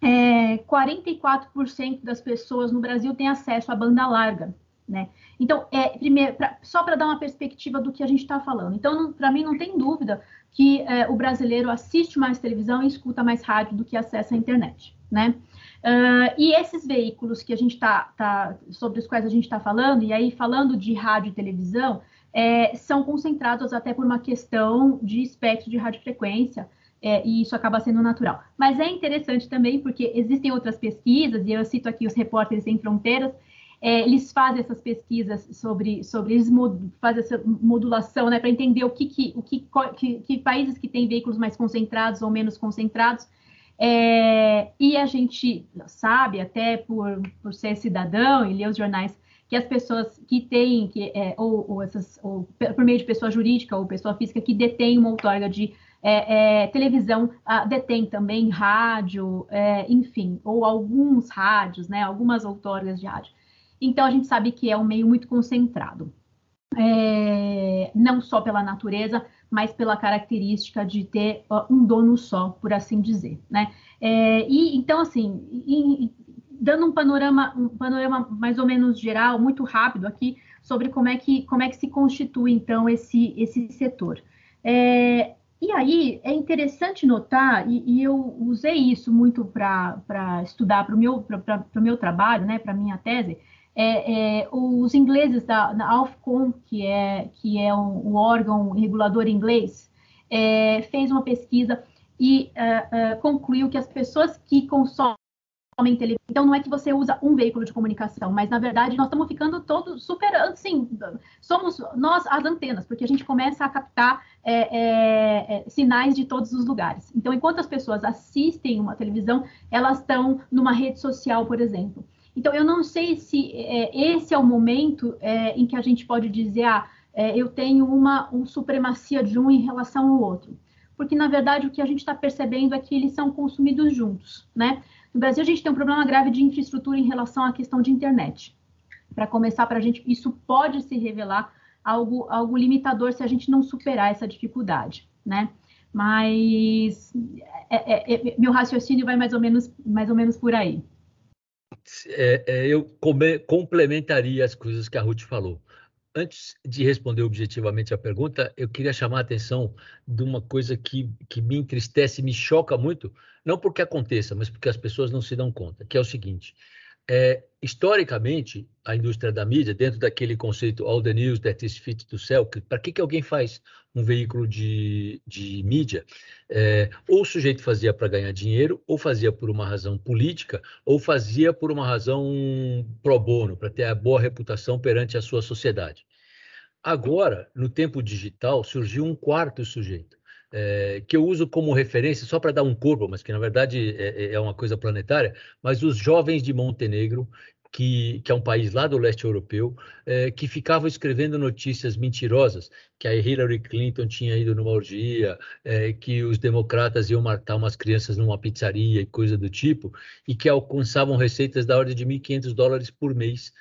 é, 44% das pessoas no Brasil têm acesso à banda larga, né? Então, é, primeiro, pra, só para dar uma perspectiva do que a gente está falando. Então, para mim, não tem dúvida que é, o brasileiro assiste mais televisão e escuta mais rádio do que acessa a internet, né? Uh, e esses veículos que a gente está, tá, sobre os quais a gente está falando, e aí falando de rádio e televisão, é, são concentrados até por uma questão de espectro de radiofrequência, é, e isso acaba sendo natural. Mas é interessante também porque existem outras pesquisas, e eu cito aqui os repórteres sem fronteiras, é, eles fazem essas pesquisas sobre, sobre eles fazem essa modulação, né, para entender o que, que, o que, que, que, países que têm veículos mais concentrados ou menos concentrados. É, e a gente sabe, até por, por ser cidadão e ler os jornais, que as pessoas que têm, que, é, ou, ou, essas, ou por meio de pessoa jurídica ou pessoa física que detém uma outorga de é, é, televisão ah, detém também rádio, é, enfim, ou alguns rádios, né, algumas outorgas de rádio. Então, a gente sabe que é um meio muito concentrado, é, não só pela natureza, mas pela característica de ter uh, um dono só, por assim dizer, né? É, e então, assim, dando um panorama, um panorama mais ou menos geral, muito rápido aqui, sobre como é que, como é que se constitui, então, esse, esse setor. É, e aí é interessante notar, e, e eu usei isso muito para estudar para o meu, meu trabalho, né, para a minha tese, é, é, os ingleses da, da Ofcom, que é, que é um, um órgão regulador inglês, é, fez uma pesquisa e uh, uh, concluiu que as pessoas que consomem televisão, então não é que você usa um veículo de comunicação, mas na verdade nós estamos ficando todos super, assim, somos nós as antenas, porque a gente começa a captar é, é sinais de todos os lugares. Então, enquanto as pessoas assistem uma televisão, elas estão numa rede social, por exemplo. Então, eu não sei se é, esse é o momento é, em que a gente pode dizer, ah, é, eu tenho uma um supremacia de um em relação ao outro. Porque, na verdade, o que a gente está percebendo é que eles são consumidos juntos, né? No Brasil, a gente tem um problema grave de infraestrutura em relação à questão de internet. Para começar, para a gente, isso pode se revelar algo, algo limitador se a gente não superar essa dificuldade, né? Mas é, é, é, meu raciocínio vai mais ou menos, mais ou menos por aí é, é, eu come, complementaria as coisas que a Ruth falou. Antes de responder objetivamente a pergunta, eu queria chamar a atenção de uma coisa que, que me entristece, me choca muito, não porque aconteça, mas porque as pessoas não se dão conta, que é o seguinte: é, historicamente, a indústria da mídia, dentro daquele conceito all the news that is fit to sell, para que, que alguém faz um veículo de, de mídia? É, ou o sujeito fazia para ganhar dinheiro, ou fazia por uma razão política, ou fazia por uma razão pro bono, para ter a boa reputação perante a sua sociedade. Agora, no tempo digital, surgiu um quarto sujeito é, que eu uso como referência só para dar um corpo, mas que na verdade é, é, é, uma coisa planetária, mas os jovens de Montenegro, que, que é um país lá do leste europeu, é, que ficavam escrevendo notícias mentirosas, que a Hillary Clinton tinha ido numa orgia, é, que os democratas iam matar umas crianças numa pizzaria e coisa do tipo, e que alcançavam receitas da ordem de 1.500 dólares por mês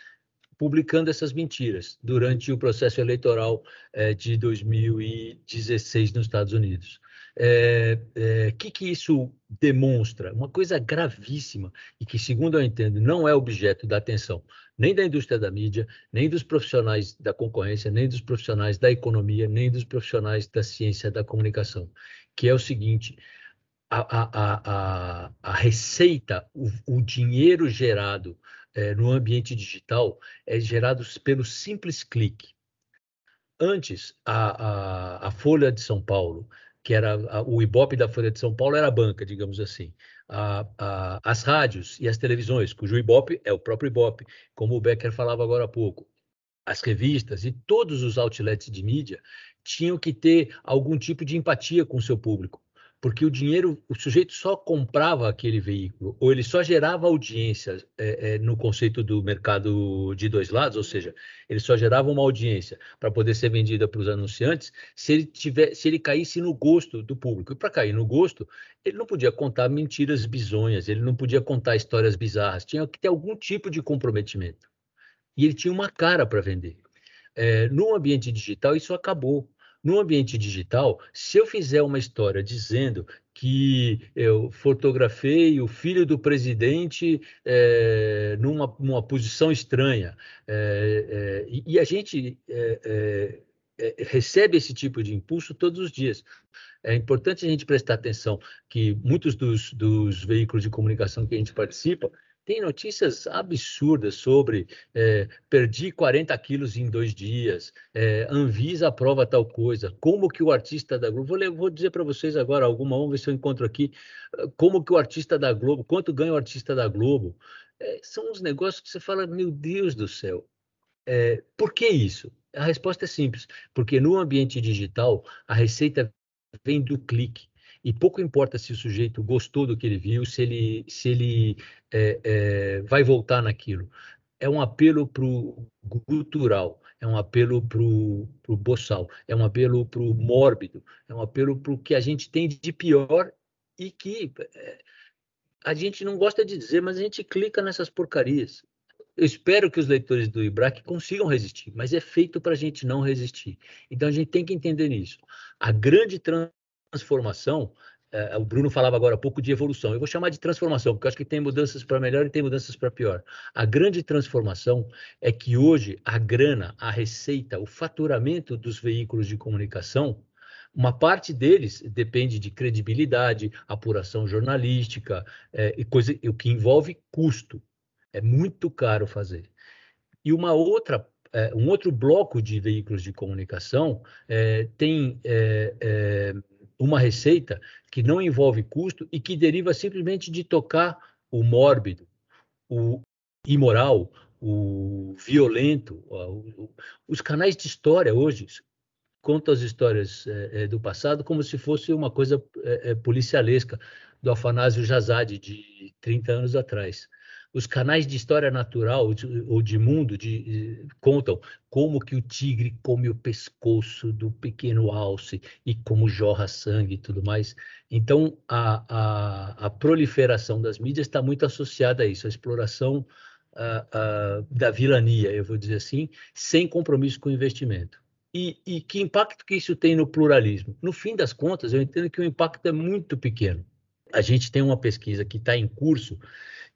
publicando essas mentiras durante o processo eleitoral é, de 2016 nos Estados Unidos. O é, é, que, que isso demonstra? Uma coisa gravíssima e que, segundo eu entendo, não é objeto da atenção nem da indústria da mídia, nem dos profissionais da concorrência, nem dos profissionais da economia, nem dos profissionais da ciência da comunicação, que é o seguinte: a, a, a, a receita, o, o dinheiro gerado é, no ambiente digital é gerado pelo simples clique. Antes, a, a, a Folha de São Paulo, que era a, o Ibope da Folha de São Paulo, era a banca, digamos assim. As rádios e as televisões, cujo Ibope é o próprio Ibope, como o Becker falava agora há pouco. As revistas e todos os outlets de mídia tinham que ter algum tipo de empatia com o seu público porque o dinheiro, o sujeito só comprava aquele veículo, ou ele só gerava audiência é, é, no conceito do mercado de dois lados, ou seja, ele só gerava uma audiência para poder ser vendida para os anunciantes se ele, tiver, se ele caísse no gosto do público. E para cair no gosto, ele não podia contar mentiras bizonhas, ele não podia contar histórias bizarras, tinha que ter algum tipo de comprometimento. E ele tinha uma cara para vender. É, no ambiente digital, isso acabou. No ambiente digital, se eu fizer uma história dizendo que eu fotografei o filho do presidente é, numa, posição estranha, é, é, e, a gente recebe esse tipo de impulso todos os dias. É importante a gente prestar atenção que muitos dos, dos veículos de comunicação que a gente participa tem notícias absurdas sobre é, perdi 40 quilos em dois dias, é, Anvisa aprova tal coisa, como que o artista da Globo, vou, vou dizer para vocês agora alguma, vamos ver se eu encontro aqui, como que o artista da Globo, quanto ganha o artista da Globo, É, são uns negócios que você fala, meu Deus do céu, é, por que isso? A resposta é simples, porque no ambiente digital a receita vem do clique. E pouco importa se o sujeito gostou do que ele viu, se ele, se ele é, é, vai voltar naquilo. É um apelo para o cultural, é um apelo para o boçal, é um apelo para o mórbido, é um apelo para o que a gente tem de pior e que é, a gente não gosta de dizer, mas a gente clica nessas porcarias. Eu espero que os leitores do IBRAC consigam resistir, mas é feito para a gente não resistir. Então a gente tem que entender isso. A grande transformação, é, o Bruno falava agora há pouco de evolução, eu vou chamar de transformação, porque acho que tem mudanças para melhor e tem mudanças para pior. A grande transformação é que hoje a grana, a receita, o faturamento dos veículos de comunicação uma parte deles depende de credibilidade, apuração jornalística, é, e coisa, o que envolve custo. É muito caro fazer. E uma outra, é, um outro bloco de veículos de comunicação é, tem uma receita que não envolve custo e que deriva simplesmente de tocar o mórbido, o imoral, o violento. Os canais de história hoje conta as histórias é, do passado como se fosse uma coisa é, policialesca do Afanásio Jazade, de 30 anos atrás. Os canais de história natural ou de mundo de, contam como que o tigre come o pescoço do pequeno alce e como jorra sangue e tudo mais. Então, a, a, a proliferação das mídias está muito associada a isso, a exploração da vilania, eu vou dizer assim, sem compromisso com o investimento. E, e, que impacto que isso tem no pluralismo? No fim das contas, eu entendo que o impacto é muito pequeno. A gente tem uma pesquisa que está em curso,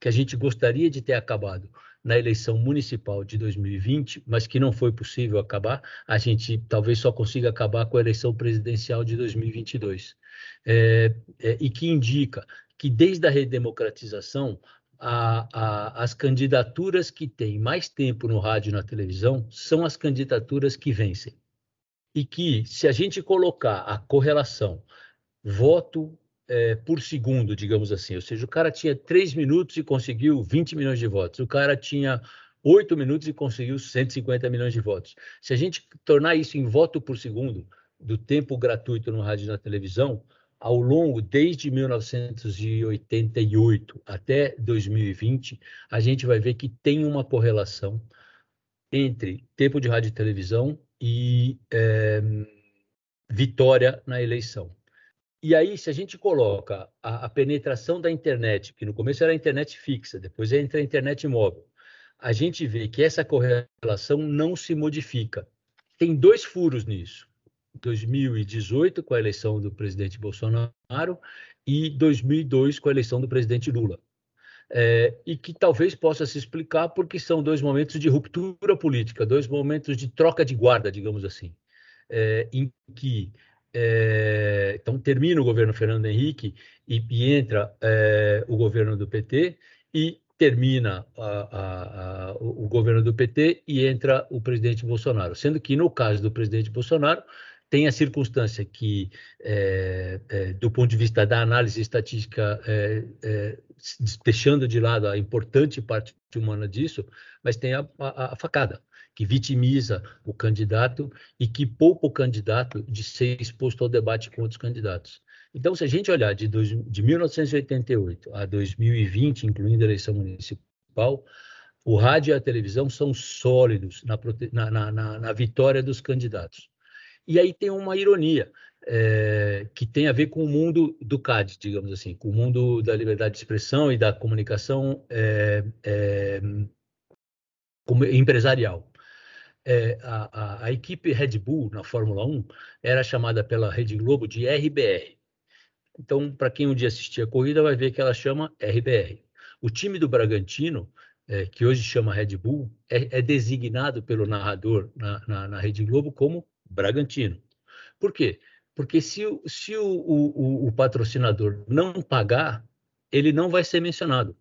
que a gente gostaria de ter acabado na eleição municipal de 2020, mas que não foi possível acabar. A gente talvez só consiga acabar com a eleição presidencial de 2022. É, é, e que indica que desde a redemocratização, a, a, as candidaturas que têm mais tempo no rádio e na televisão são as candidaturas que vencem e que, se a gente colocar a correlação voto é, por segundo, digamos assim, ou seja, o cara tinha 3 minutos e conseguiu 20 milhões de votos, o cara tinha 8 minutos e conseguiu 150 milhões de votos. Se a gente tornar isso em voto por segundo, do tempo gratuito no rádio e na televisão, ao longo, desde 1988 até 2020, a gente vai ver que tem uma correlação entre tempo de rádio e televisão e é, vitória na eleição. E aí, se a gente coloca a, a, penetração da internet, que no começo era a internet fixa, depois entra a internet móvel, a gente vê que essa correlação não se modifica. Tem dois furos nisso. 2018, com a eleição do presidente Bolsonaro, e 2002, com a eleição do presidente Lula é, e que talvez possa se explicar porque são dois momentos de ruptura política, dois momentos de troca de guarda, digamos assim, é, em que é, então termina o governo Fernando Henrique e, e entra é, o governo do PT e termina a, a, a, o governo do PT e entra o presidente Bolsonaro, sendo que no caso do presidente Bolsonaro tem a circunstância que, é, é, do ponto de vista da análise estatística, é, é deixando de lado a importante parte humana disso, mas tem a, a, a, facada, que vitimiza o candidato e que poupa o candidato de ser exposto ao debate com outros candidatos. Então, se a gente olhar de, dois, de 1988 a 2020, incluindo a eleição municipal, o rádio e a televisão são sólidos na, na, na, na vitória dos candidatos. E aí tem uma ironia, é, que tem a ver com o mundo do CAD, digamos assim, com o mundo da liberdade de expressão e da comunicação é, é, empresarial. A, a, a, equipe Red Bull na Fórmula 1 era chamada pela Rede Globo de RBR. Então, para quem um dia assistir a corrida, vai ver que ela chama RBR. O time do Bragantino, que hoje chama Red Bull, é, é designado pelo narrador na, na, na Rede Globo como Bragantino. Por quê? Porque se, se o, o, o, patrocinador não pagar, ele não vai ser mencionado.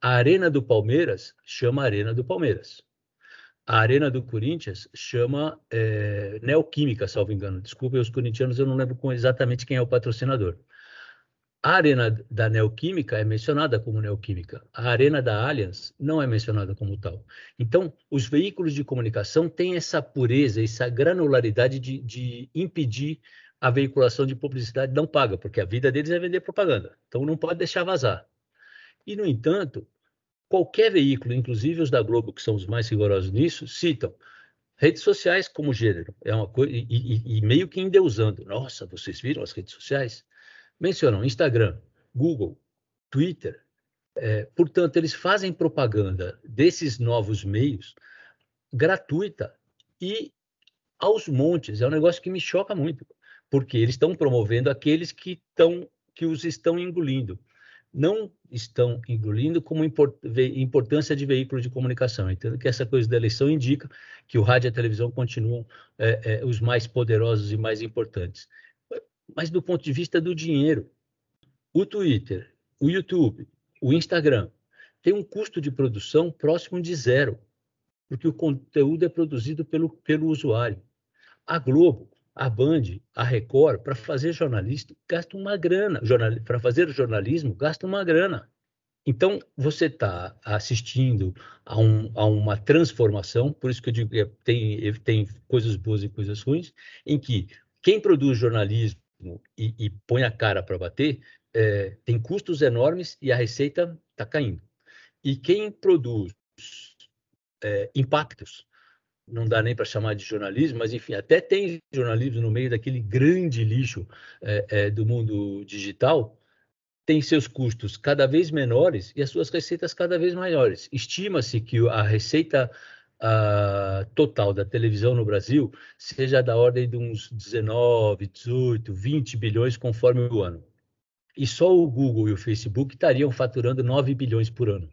A Arena do Palmeiras chama Arena do Palmeiras. A Arena do Corinthians chama é, Neoquímica, salvo engano. Desculpem os corintianos, eu não lembro exatamente quem é o patrocinador. A arena da Neoquímica é mencionada como Neoquímica. A arena da Allianz não é mencionada como tal. Então, os veículos de comunicação têm essa pureza, essa granularidade de, de impedir a veiculação de publicidade não paga, porque a vida deles é vender propaganda. Então, não pode deixar vazar. E, no entanto, qualquer veículo, inclusive os da Globo, que são os mais rigorosos nisso, citam redes sociais como gênero. É uma coisa e, e, e meio que endeusando. Nossa, vocês viram as redes sociais? mencionam Instagram, Google, Twitter. É, portanto, eles fazem propaganda desses novos meios gratuita e aos montes. É um negócio que me choca muito, porque eles estão promovendo aqueles que, estão, que os estão engolindo. Não estão engolindo como importância de veículo de comunicação. Entendo que essa coisa da eleição indica que o rádio e a televisão continuam é, é, os mais poderosos e mais importantes mas do ponto de vista do dinheiro. O Twitter, o YouTube, o Instagram tem um custo de produção próximo de zero, porque o conteúdo é produzido pelo, pelo usuário. A Globo, a Band, a Record, para fazer jornalista, gasta uma grana. Para fazer jornalismo, gasta uma grana. Então, você está assistindo a, um, a, uma transformação, por isso que eu digo que tem, tem coisas boas e coisas ruins, em que quem produz jornalismo e, e põe a cara para bater, é, tem custos enormes e a receita está caindo. E quem produz é, impactos, não dá nem para chamar de jornalismo, mas enfim, até tem jornalismo no meio daquele grande lixo é, é do mundo digital, tem seus custos cada vez menores e as suas receitas cada vez maiores. Estima-se que a receita uh, total da televisão no Brasil seja da ordem de uns 19, 18, 20 bilhões conforme o ano. E só o Google e o Facebook estariam faturando 9 bilhões por ano.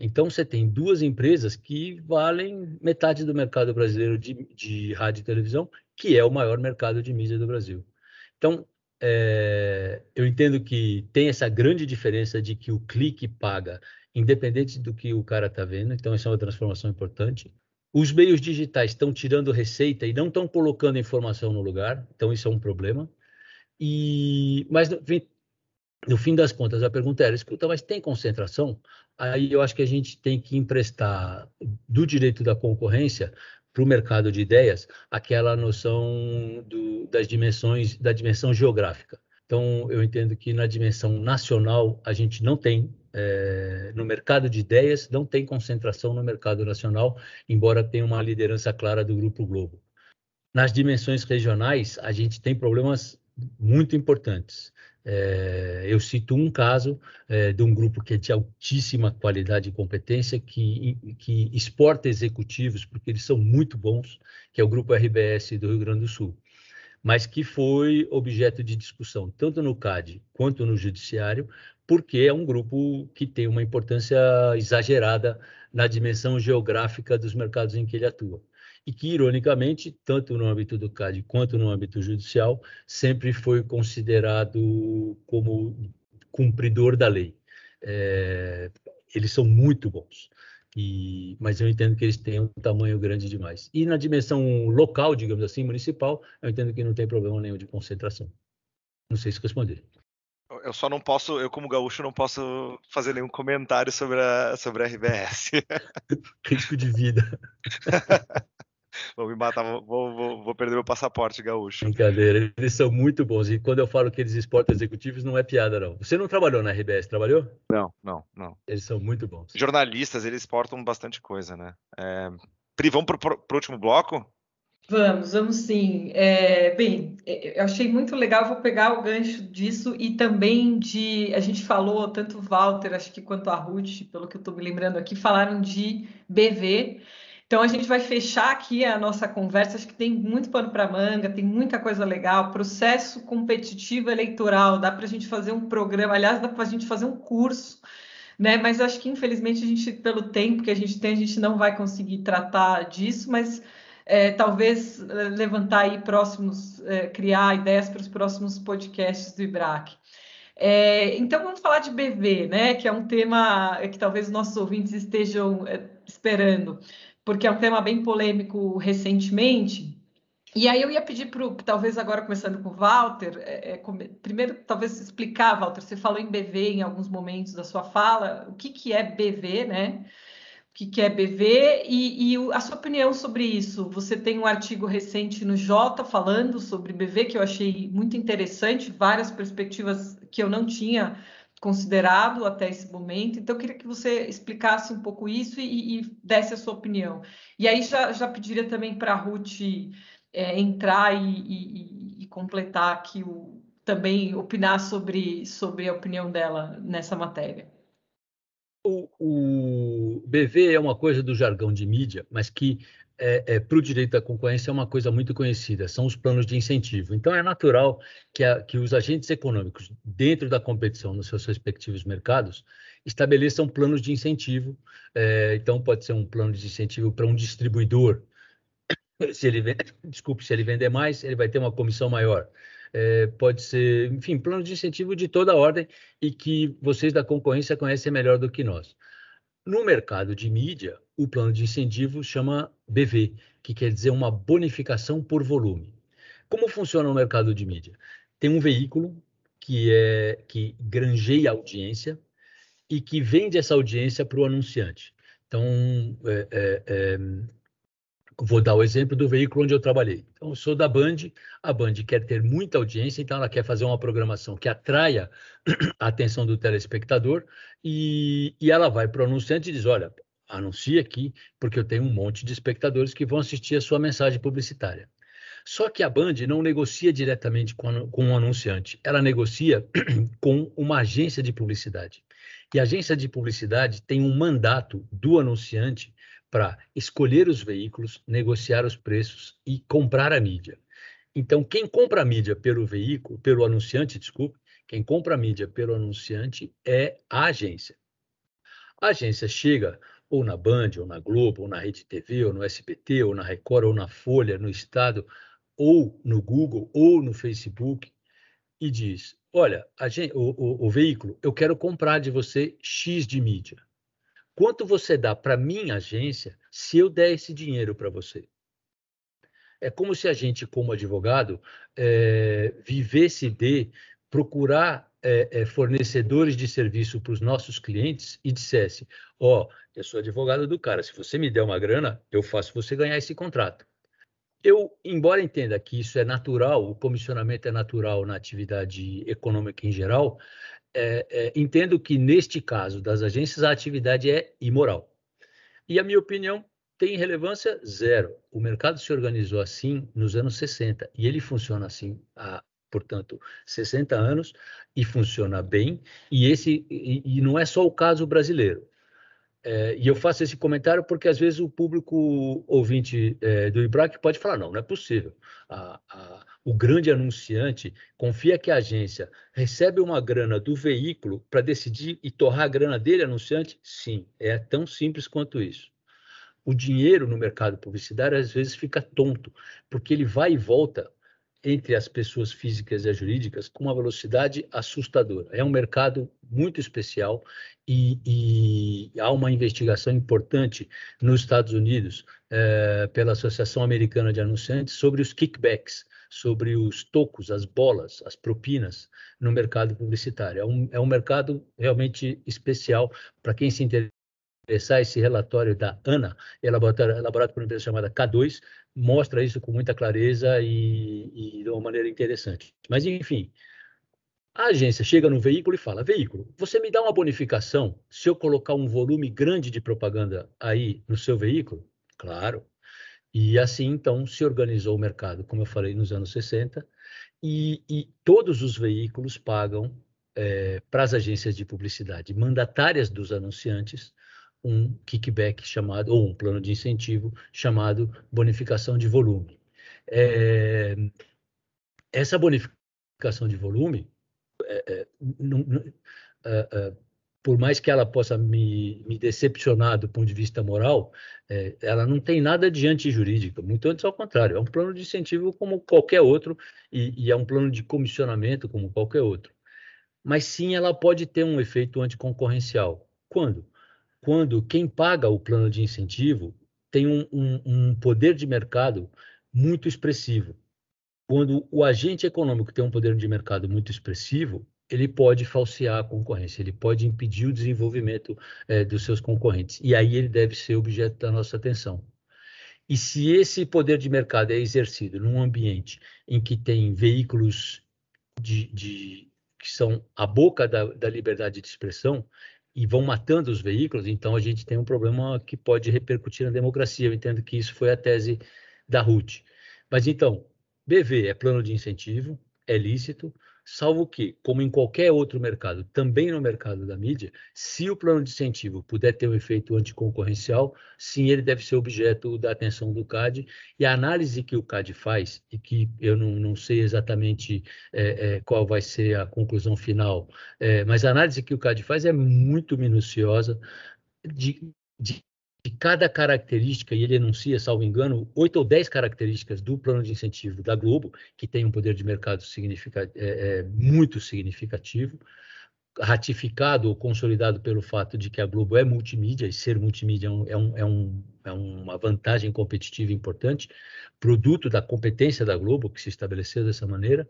Então, você tem duas empresas que valem metade do mercado brasileiro de, de rádio e televisão, que é o maior mercado de mídia do Brasil. Então, é, eu entendo que tem essa grande diferença de que o clique paga independente do que o cara está vendo. Então, essa é uma transformação importante. Os meios digitais estão tirando receita e não estão colocando informação no lugar, então isso é um problema. E, mas no, no fim das contas, a pergunta era: escuta, mas tem concentração? Aí eu acho que a gente tem que emprestar do direito da concorrência para o mercado de ideias aquela noção do, das dimensões da dimensão geográfica. Então, eu entendo que na dimensão nacional a gente não tem é, no mercado de ideias, não tem concentração no mercado nacional, embora tenha uma liderança clara do Grupo Globo. Nas dimensões regionais, a gente tem problemas muito importantes. É, eu cito um caso é, de um grupo que é de altíssima qualidade e competência, que, que exporta executivos, porque eles são muito bons, que é o Grupo RBS do Rio Grande do Sul, mas que foi objeto de discussão tanto no CAD quanto no Judiciário, porque é um grupo que tem uma importância exagerada na dimensão geográfica dos mercados em que ele atua. E que, ironicamente, tanto no âmbito do CAD quanto no âmbito judicial, sempre foi considerado como cumpridor da lei. É, eles são muito bons. E, mas eu entendo que eles têm um tamanho grande demais. E na dimensão local, digamos assim, municipal, eu entendo que não tem problema nenhum de concentração. Não sei se responder eu só não posso, eu como gaúcho não posso fazer nenhum comentário sobre a, sobre a RBS. Risco de vida. vou me matar, vou, vou, vou, perder meu passaporte gaúcho. Brincadeira, eles são muito bons. E quando eu falo que eles exportam executivos, não é piada, não. Você não trabalhou na RBS, trabalhou? Não, não, não. Eles são muito bons. Jornalistas, eles exportam bastante coisa, né? É... Pri, vamos para o último bloco? Vamos, vamos sim. É, bem, é, eu achei muito legal, vou pegar o gancho disso e também de. A gente falou, tanto o Walter, acho que quanto a Ruth, pelo que eu estou me lembrando aqui, falaram de BV. Então a gente vai fechar aqui a nossa conversa. Acho que tem muito pano para manga, tem muita coisa legal. Processo competitivo eleitoral, dá para a gente fazer um programa, aliás, dá para a gente fazer um curso. Né? Mas acho que infelizmente a gente, pelo tempo que a gente tem, a gente não vai conseguir tratar disso, mas é, talvez é, levantar aí próximos, é, criar ideias para os próximos podcasts do IBRAC. É, então vamos falar de BV, né? Que é um tema que talvez nossos ouvintes estejam é, esperando, porque é um tema bem polêmico recentemente. E aí eu ia pedir para talvez agora começando com o Walter, é, é, primeiro talvez explicar, Walter, você falou em BV em alguns momentos da sua fala, o que, que é BV, né? O que, que é BV e, e, a sua opinião sobre isso. Você tem um artigo recente no Jota falando sobre BV que eu achei muito interessante, várias perspectivas que eu não tinha considerado até esse momento. Então, eu queria que você explicasse um pouco isso e, e desse a sua opinião. E aí já, já pediria também para a Ruth é, entrar e, e, e, completar aqui o também opinar sobre, sobre a opinião dela nessa matéria. O, o BV é uma coisa do jargão de mídia, mas que é, é, para o direito da concorrência é uma coisa muito conhecida, são os planos de incentivo. Então, é natural que, a, que os agentes econômicos, dentro da competição nos seus respectivos mercados, estabeleçam planos de incentivo. É, então, pode ser um plano de incentivo para um distribuidor se ele vende, desculpe, se ele vender mais, ele vai ter uma comissão maior. É, pode ser, enfim, plano de incentivo de toda ordem e que vocês da concorrência conhecem melhor do que nós. No mercado de mídia, o plano de incentivo chama BV, que quer dizer uma bonificação por volume. Como funciona o mercado de mídia? Tem um veículo que é que granjeia audiência e que vende essa audiência para o anunciante. Então, é, é, é Vou dar o exemplo do veículo onde eu trabalhei. Então, eu sou da Band, a Band quer ter muita audiência, então ela quer fazer uma programação que atraia a atenção do telespectador e, e ela vai para o anunciante e diz: olha, anuncie aqui, porque eu tenho um monte de espectadores que vão assistir a sua mensagem publicitária. Só que a Band não negocia diretamente com, com um anunciante, ela negocia com uma agência de publicidade. E a agência de publicidade tem um mandato do anunciante para escolher os veículos, negociar os preços e comprar a mídia. Então, quem compra a mídia pelo veículo, pelo anunciante, desculpe, quem compra a mídia pelo anunciante é a agência. A agência chega ou na Band, ou na Globo, ou na Rede TV, ou no SBT, ou na Record, ou na Folha, no Estado, ou no Google, ou no Facebook, e diz: Olha, gente, o, o, o veículo, eu quero comprar de você X de mídia. Quanto você dá para minha agência se eu der esse dinheiro para você? É como se a gente, como advogado, é, vivesse de procurar é, é, fornecedores de serviço para os nossos clientes e dissesse: Ó, oh, eu sou advogado do cara, se você me der uma grana, eu faço você ganhar esse contrato. Eu, embora entenda que isso é natural, o comissionamento é natural na atividade econômica em geral, é, é, entendo que, neste caso das agências, a atividade é imoral. E a minha opinião tem relevância zero. O mercado se organizou assim nos anos 60 e ele funciona assim há, portanto, 60 anos e funciona bem. E esse e, e não é só o caso brasileiro. É, e eu faço esse comentário porque às vezes o público ouvinte é, do IBRAC pode falar: não, não é possível. A, a, o grande anunciante confia que a agência recebe uma grana do veículo para decidir e torrar a grana dele, anunciante? Sim, é tão simples quanto isso. O dinheiro no mercado publicitário às vezes fica tonto, porque ele vai e volta entre as pessoas físicas e as jurídicas com uma velocidade assustadora. É um mercado muito especial e, e há uma investigação importante nos Estados Unidos é, pela Associação Americana de Anunciantes sobre os kickbacks, sobre os tocos, as bolas, as propinas no mercado publicitário. É um, é um mercado realmente especial para quem se interessar. Esse relatório da ANA, elaborado, elaborado por uma empresa chamada K2, mostra isso com muita clareza e, e de uma maneira interessante. Mas, enfim, a agência chega no veículo e fala: veículo, você me dá uma bonificação se eu colocar um volume grande de propaganda aí no seu veículo? Claro. E assim, então, se organizou o mercado, como eu falei, nos anos 60, e, e todos os veículos pagam é, para as agências de publicidade mandatárias dos anunciantes um kickback chamado, ou um plano de incentivo chamado bonificação de volume. É, essa bonificação de volume, é, é não, não, é, é, por mais que ela possa me, me, decepcionar do ponto de vista moral, ela não tem nada de antijurídica, muito antes ao contrário, é um plano de incentivo como qualquer outro, e, e é um plano de comissionamento como qualquer outro. Mas sim, ela pode ter um efeito anticoncorrencial. Quando? Quando quem paga o plano de incentivo tem um, um, um poder de mercado muito expressivo. Quando o agente econômico tem um poder de mercado muito expressivo, ele pode falsear a concorrência, ele pode impedir o desenvolvimento é, dos seus concorrentes. E aí ele deve ser objeto da nossa atenção. E se esse poder de mercado é exercido num ambiente em que tem veículos de, de que são a boca da, da, liberdade de expressão e vão matando os veículos, então a gente tem um problema que pode repercutir na democracia. Eu entendo que isso foi a tese da Ruth. Mas então, BV é plano de incentivo, é lícito, salvo que, como em qualquer outro mercado, também no mercado da mídia, se o plano de incentivo puder ter um efeito anticoncorrencial, sim, ele deve ser objeto da atenção do CAD. E a análise que o CAD faz, e que eu não, não sei exatamente é, é, qual vai ser a conclusão final, é, mas a análise que o CAD faz é muito minuciosa de, de de cada característica, e ele enuncia, salvo engano, oito ou dez características do plano de incentivo da Globo, que tem um poder de mercado é, é, muito significativo, ratificado ou consolidado pelo fato de que a Globo é multimídia, e ser multimídia é, um, é, um, é, é uma vantagem competitiva importante, produto da competência da Globo, que se estabeleceu dessa maneira.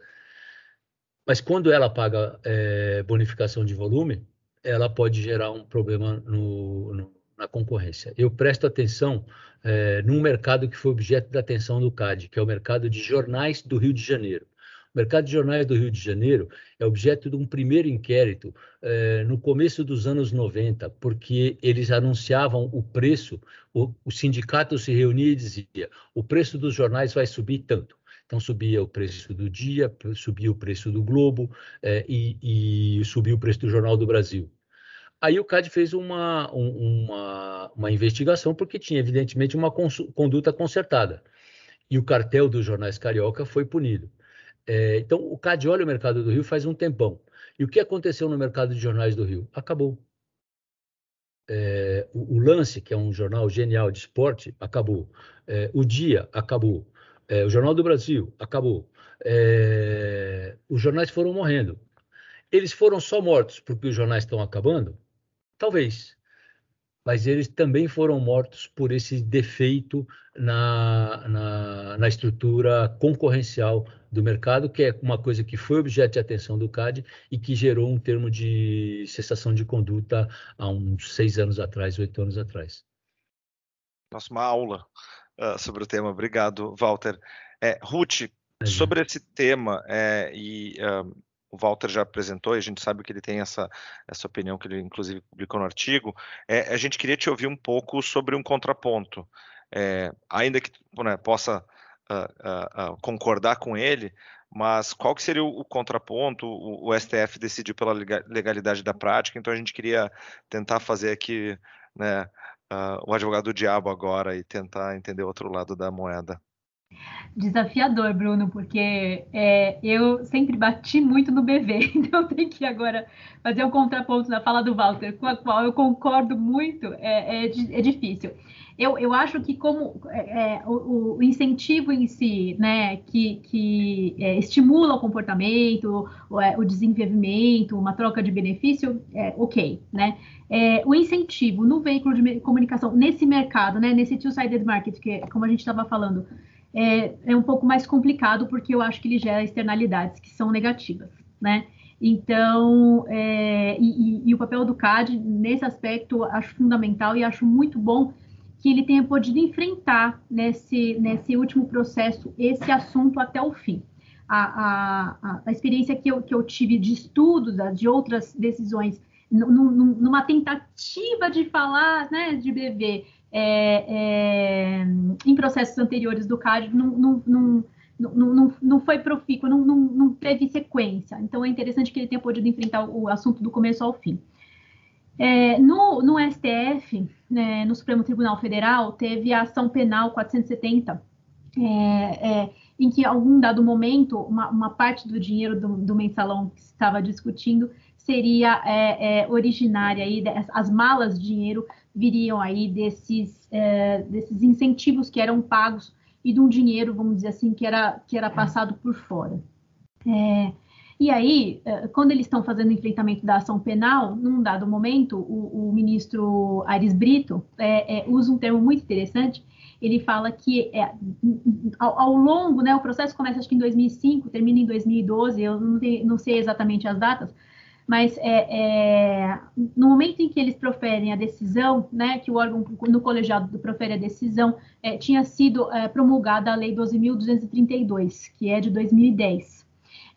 Mas quando ela paga é, bonificação de volume, ela pode gerar um problema no, no na concorrência. Eu presto atenção é, num mercado que foi objeto da atenção do CAD, que é o mercado de jornais do Rio de Janeiro. O mercado de jornais do Rio de Janeiro é objeto de um primeiro inquérito é, no começo dos anos 90, porque eles anunciavam o preço, o, o sindicato se reunia e dizia: o preço dos jornais vai subir tanto. Então, subia o preço do dia, subia o preço do Globo é, e, e subia o preço do Jornal do Brasil. Aí o CAD fez uma, uma, uma investigação, porque tinha, evidentemente, uma conduta consertada. E o cartel dos jornais carioca foi punido. É, então, o CAD olha o mercado do Rio faz um tempão. E o que aconteceu no mercado de jornais do Rio? Acabou. É, o, o, Lance, que é um jornal genial de esporte, acabou. É, o Dia, acabou. É, o Jornal do Brasil, acabou. É, os jornais foram morrendo. Eles foram só mortos porque os jornais estão acabando? Talvez. Mas eles também foram mortos por esse defeito na, na, na, estrutura concorrencial do mercado, que é uma coisa que foi objeto de atenção do CAD e que gerou um termo de cessação de conduta há uns seis anos atrás, oito anos atrás. Nossa, uma aula uh, sobre o tema. Obrigado, Walter. É, Ruth, sobre esse tema é, e uh, o Walter já apresentou e a gente sabe que ele tem essa, essa opinião que ele inclusive publicou no artigo, é, a gente queria te ouvir um pouco sobre um contraponto. É, ainda que né, possa uh, uh, uh, concordar com ele, mas qual que seria o, o contraponto? O, o, STF decidiu pela legalidade da prática, então a gente queria tentar fazer aqui né, o advogado do diabo agora e tentar entender o outro lado da moeda. Desafiador, Bruno, porque é, eu sempre bati muito no BV, então tem que agora fazer um contraponto na fala do Walter, com a qual eu concordo muito, é, é, é difícil. Eu, eu acho que como é, é o, o, incentivo em si, né, que, que é, estimula o comportamento, o, é, o, desenvolvimento, uma troca de benefício, é ok, né? o incentivo no veículo de comunicação, nesse mercado, né, nesse two-sided market, que como a gente estava falando, é, é um pouco mais complicado porque eu acho que ele gera externalidades que são negativas, né? Então, é, e, e, e, o papel do CAD nesse aspecto acho fundamental e acho muito bom que ele tenha podido enfrentar nesse, nesse último processo esse assunto até o fim. A, a, a experiência que eu, que eu tive de estudos, de outras decisões, numa tentativa de falar né, de BV é, é, em processos anteriores do CAD não, não, não, não, não foi profícuo, não, não, não teve sequência. Então, é interessante que ele tenha podido enfrentar o assunto do começo ao fim. É, no, no, STF, né, no Supremo Tribunal Federal, teve a ação penal 470, é, é, em que, algum dado momento, uma, uma parte do dinheiro do, do, mensalão que se estava discutindo seria é, é, originária aí, as malas de dinheiro viriam aí desses, é, desses incentivos que eram pagos e de um dinheiro, vamos dizer assim, que era, que era passado por fora. É, E aí, eh, quando eles estão fazendo o enfrentamento da ação penal, num dado momento, o, o ministro Aires Brito é, é, usa um termo muito interessante. Ele fala que é, ao, ao, longo, né, o processo começa acho que em 2005, termina em 2012, eu não, tenho, não sei exatamente as datas, mas é, é, no momento em que eles proferem a decisão, né, que o órgão no colegiado profere a decisão, é, tinha sido é, promulgada a Lei 12.232, que é de 2010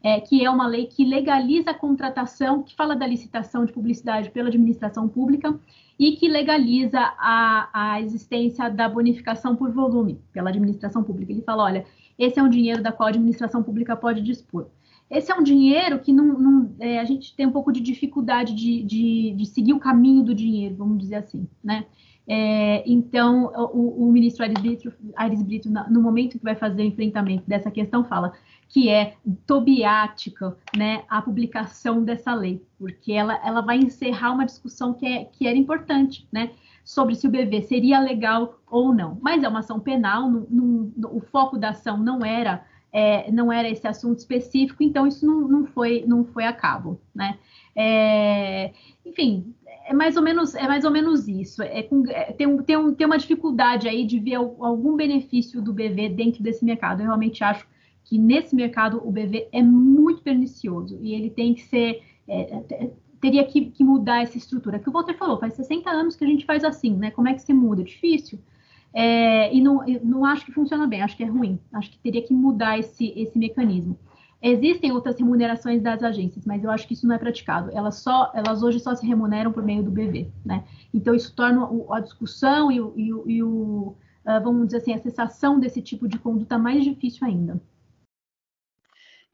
é, que é uma lei que legaliza a contratação, que fala da licitação de publicidade pela administração pública e que legaliza a, a existência da bonificação por volume pela administração pública. Ele fala, olha, esse é um dinheiro da qual a administração pública pode dispor. Esse é um dinheiro que não, não é, a gente tem um pouco de dificuldade de, de, de, seguir o caminho do dinheiro, vamos dizer assim, né? É, então, o, o ministro Aires Brito, Aires Brito, no momento que vai fazer o enfrentamento dessa questão, fala: que é tobiática, né, a publicação dessa lei, porque ela, ela vai encerrar uma discussão que, é, que era importante, né, sobre se o BV seria legal ou não. Mas é uma ação penal, no, no, no, o foco da ação não era é, não era esse assunto específico, então isso não, não, foi, não foi a cabo, né? É, enfim, é mais ou menos é mais ou menos isso. É, com, é, tem, tem, um, tem uma dificuldade aí de ver algum benefício do BV dentro desse mercado. Eu realmente acho que nesse mercado o BV é muito pernicioso e ele tem que ser, é, é teria que, que, mudar essa estrutura. Que o Walter falou, faz 60 anos que a gente faz assim, né? Como é que se muda? É difícil. É, e não, não acho que funciona bem, acho que é ruim. Acho que teria que mudar esse, esse mecanismo. Existem outras remunerações das agências, mas eu acho que isso não é praticado. Elas só, elas hoje só se remuneram por meio do BV, né? Então isso torna a discussão e o, e o, e o uh, vamos dizer assim, a cessação desse tipo de conduta mais difícil ainda.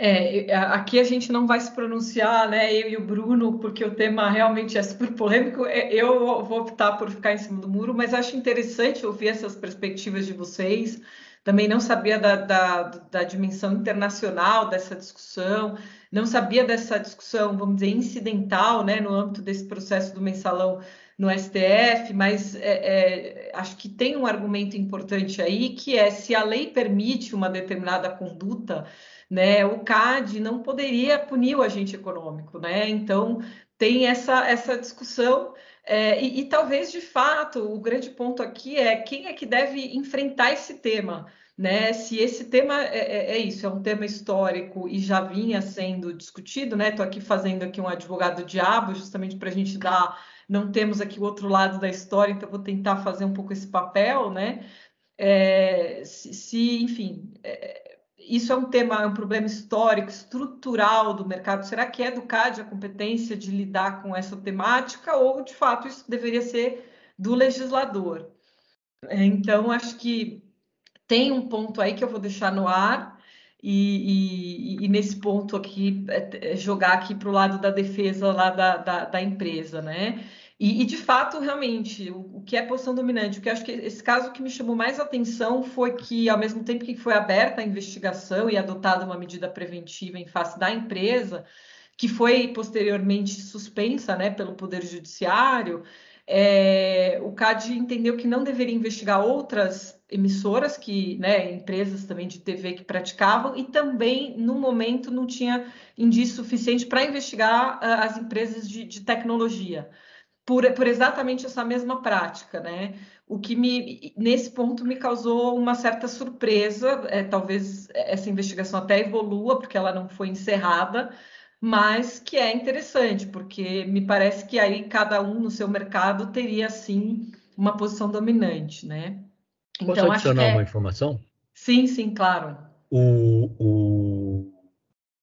É, aqui a gente não vai se pronunciar, né, eu e o Bruno, porque o tema realmente é super polêmico. É, eu vou optar por ficar em cima do muro, mas acho interessante ouvir essas perspectivas de vocês. Também não sabia da, da, da dimensão internacional dessa discussão, não sabia dessa discussão, vamos dizer, incidental, né, no âmbito desse processo do mensalão no STF, mas é, é, acho que tem um argumento importante aí, que é se a lei permite uma determinada conduta né? O CAD não poderia punir o agente econômico, né? Então tem essa, essa discussão. É, e, e, talvez de fato o grande ponto aqui é quem é que deve enfrentar esse tema, né? Se esse tema é, é, é isso, é um tema histórico e já vinha sendo discutido, né? Estou aqui fazendo aqui um advogado diabo, justamente para a gente dar, não temos aqui o outro lado da história, então vou tentar fazer um pouco esse papel, né? É, se, se, enfim, é, isso é um tema, é um problema histórico, estrutural do mercado. Será que é do CAD a competência de lidar com essa temática ou, de fato, isso deveria ser do legislador? É, então, acho que tem um ponto aí que eu vou deixar no ar e, e, e nesse ponto aqui, é, é jogar aqui para o lado da defesa lá da, da, da empresa, né? E, e, de fato, realmente, o, o, que é posição dominante? O que acho que esse caso que me chamou mais atenção foi que, ao mesmo tempo que foi aberta a investigação e adotada uma medida preventiva em face da empresa, que foi posteriormente suspensa né, pelo Poder Judiciário, é, o CAD entendeu que não deveria investigar outras emissoras, que, né, empresas também de TV que praticavam, e também, no momento, não tinha indício suficiente para investigar uh, as empresas de, de tecnologia por, por exatamente essa mesma prática, né? O que me, nesse ponto me causou uma certa surpresa, é, talvez essa investigação até evolua, porque ela não foi encerrada, mas que é interessante, porque me parece que aí cada um no seu mercado teria, sim, uma posição dominante, né? Então, Posso adicionar é... uma informação? Sim, sim, claro. O, o,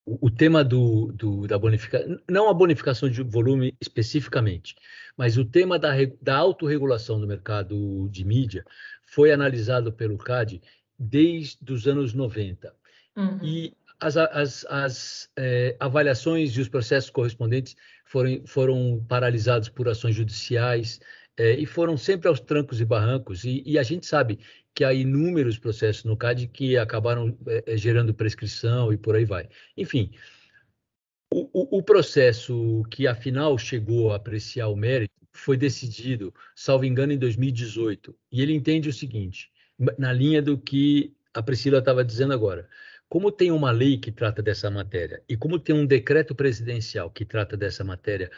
o tema do, do, da bonificação, não a bonificação de volume especificamente, mas o tema da, da autorregulação do mercado de mídia foi analisado pelo CAD desde os anos 90. Uhum. E as, as, as é, avaliações e os processos correspondentes foram, foram paralisados por ações judiciais é, e foram sempre aos trancos e barrancos. E, e, a gente sabe que há inúmeros processos no CAD que acabaram é, gerando prescrição e por aí vai. Enfim, o, o, processo que afinal chegou a apreciar o mérito foi decidido, salvo engano, em 2018. E ele entende o seguinte, na linha do que a Priscila estava dizendo agora. Como tem uma lei que trata dessa matéria e como tem um decreto presidencial que trata dessa matéria,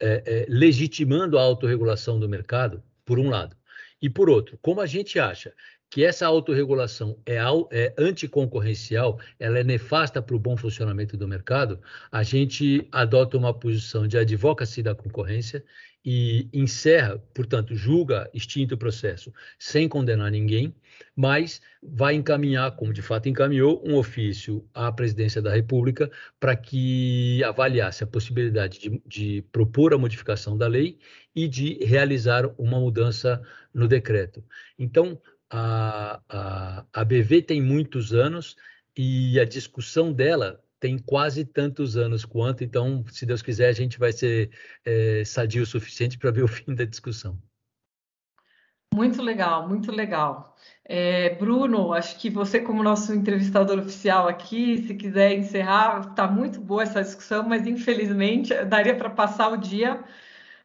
é, é, legitimando a autorregulação do mercado, por um lado, e por outro, como a gente acha que essa autorregulação é, é anticoncorrencial, ela é nefasta para o bom funcionamento do mercado, a gente adota uma posição de advocacy da concorrência e encerra, portanto, julga extinto o processo sem condenar ninguém, mas vai encaminhar, como de fato encaminhou, um ofício à presidência da República para que avaliasse a possibilidade de, de propor a modificação da lei e de realizar uma mudança no decreto. Então, a, a, a BV tem muitos anos e a discussão dela tem quase tantos anos quanto, então, se Deus quiser, a gente vai ser é, sadio o suficiente para ver o fim da discussão. Muito legal, muito legal. É, Bruno, acho que você, como nosso entrevistador oficial aqui, se quiser encerrar, está muito boa essa discussão, mas infelizmente daria para passar o dia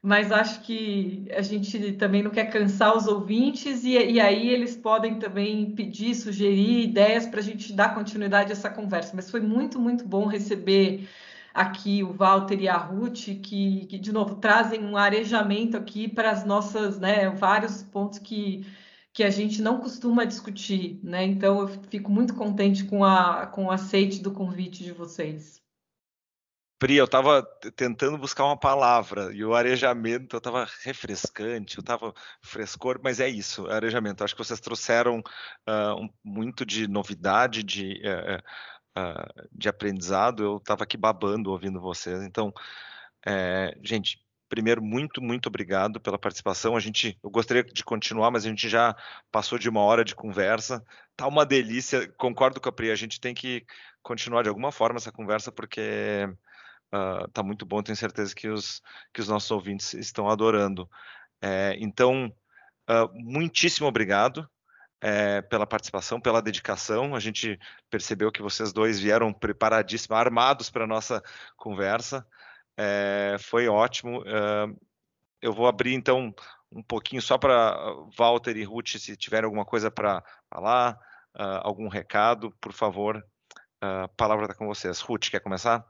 mas acho que a gente também não quer cansar os ouvintes e, e aí eles podem também pedir, sugerir ideias para a gente dar continuidade a essa conversa. Mas foi muito, muito bom receber aqui o Walter e a Ruth, que, que de novo trazem um arejamento aqui para as nossas, né, vários pontos que que a gente não costuma discutir, né? Então eu fico muito contente com, a, com o aceite do convite de vocês. Pri, eu estava tentando buscar uma palavra e o arejamento estava refrescante, eu estava frescor, mas é isso, arejamento. Acho que vocês trouxeram uh, um, muito de novidade, de, uh, uh, de aprendizado. Eu estava aqui babando ouvindo vocês. Então, é, gente, primeiro, muito, muito obrigado pela participação. A gente, eu gostaria de continuar, mas a gente já passou de uma hora de conversa. Tá uma delícia. Concordo com a Pri, a gente tem que continuar de alguma forma essa conversa, porque uh, tá muito bom, tenho certeza que os, que os nossos ouvintes estão adorando. É, então, uh, muitíssimo obrigado é, pela participação, pela dedicação. A gente percebeu que vocês dois vieram preparadíssimos, armados para a nossa conversa. É, foi ótimo. Uh, eu vou abrir então um pouquinho só para Walter e Ruth, se tiverem alguma coisa para falar, uh, algum recado, por favor. A palavra está com vocês. Ruth, quer começar?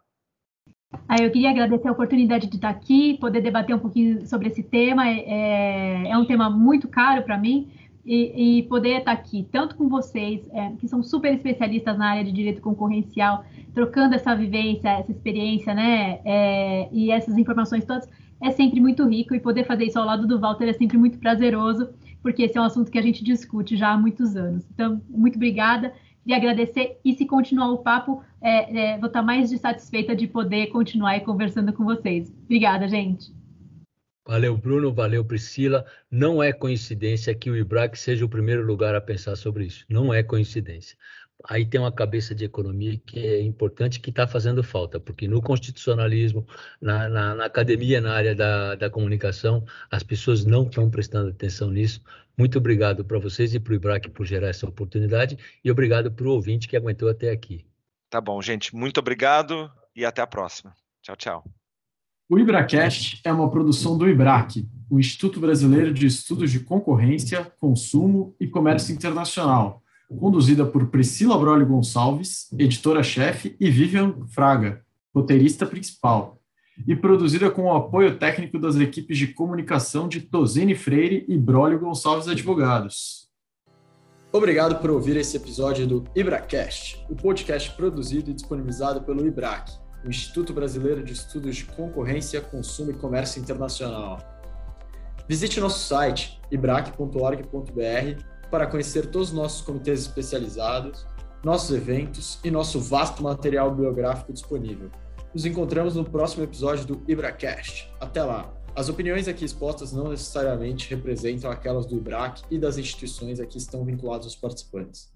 Ah, eu queria agradecer a oportunidade de estar aqui, poder debater um pouquinho sobre esse tema. É, é um tema muito caro para mim e, e, poder estar aqui, tanto com vocês, é, que são super especialistas na área de direito concorrencial, trocando essa vivência, essa experiência, né, é, e essas informações todas, é sempre muito rico e poder fazer isso ao lado do Walter é sempre muito prazeroso, porque esse é um assunto que a gente discute já há muitos anos. Então, muito obrigada Queria agradecer e se continuar o papo, é, é, vou estar mais de satisfeita de poder continuar conversando com vocês. Obrigada, gente. Valeu, Bruno. Valeu, Priscila. Não é coincidência que o IBRAC seja o primeiro lugar a pensar sobre isso. Não é coincidência. Aí tem uma cabeça de economia que é importante, que está fazendo falta, porque no constitucionalismo, na, na, na academia, na área da, da comunicação, as pessoas não estão prestando atenção nisso. Muito obrigado para vocês e para o IBRAC por gerar essa oportunidade e obrigado para o ouvinte que aguentou até aqui. Tá bom, gente. Muito obrigado e até a próxima. Tchau, tchau. O IBRACast é uma produção do IBRAC, o Instituto Brasileiro de Estudos de Concorrência, Consumo e Comércio Internacional, conduzida por Priscila Brolli Gonçalves, editora-chefe, e Vivian Fraga, roteirista principal e produzida com o apoio técnico das equipes de comunicação de Tozini Freire e Brólio Gonçalves Advogados. Obrigado por ouvir esse episódio do IbraCast, o podcast produzido e disponibilizado pelo IBRAC, o Instituto Brasileiro de Estudos de Concorrência, Consumo e Comércio Internacional. Visite nosso site ibrac.org.br para conhecer todos os nossos comitês especializados, nossos eventos e nosso vasto material biográfico disponível. Nos encontramos no próximo episódio do IbraCast. Até lá! As opiniões aqui expostas não necessariamente representam aquelas do IBRAC e das instituições a que estão vinculados os participantes.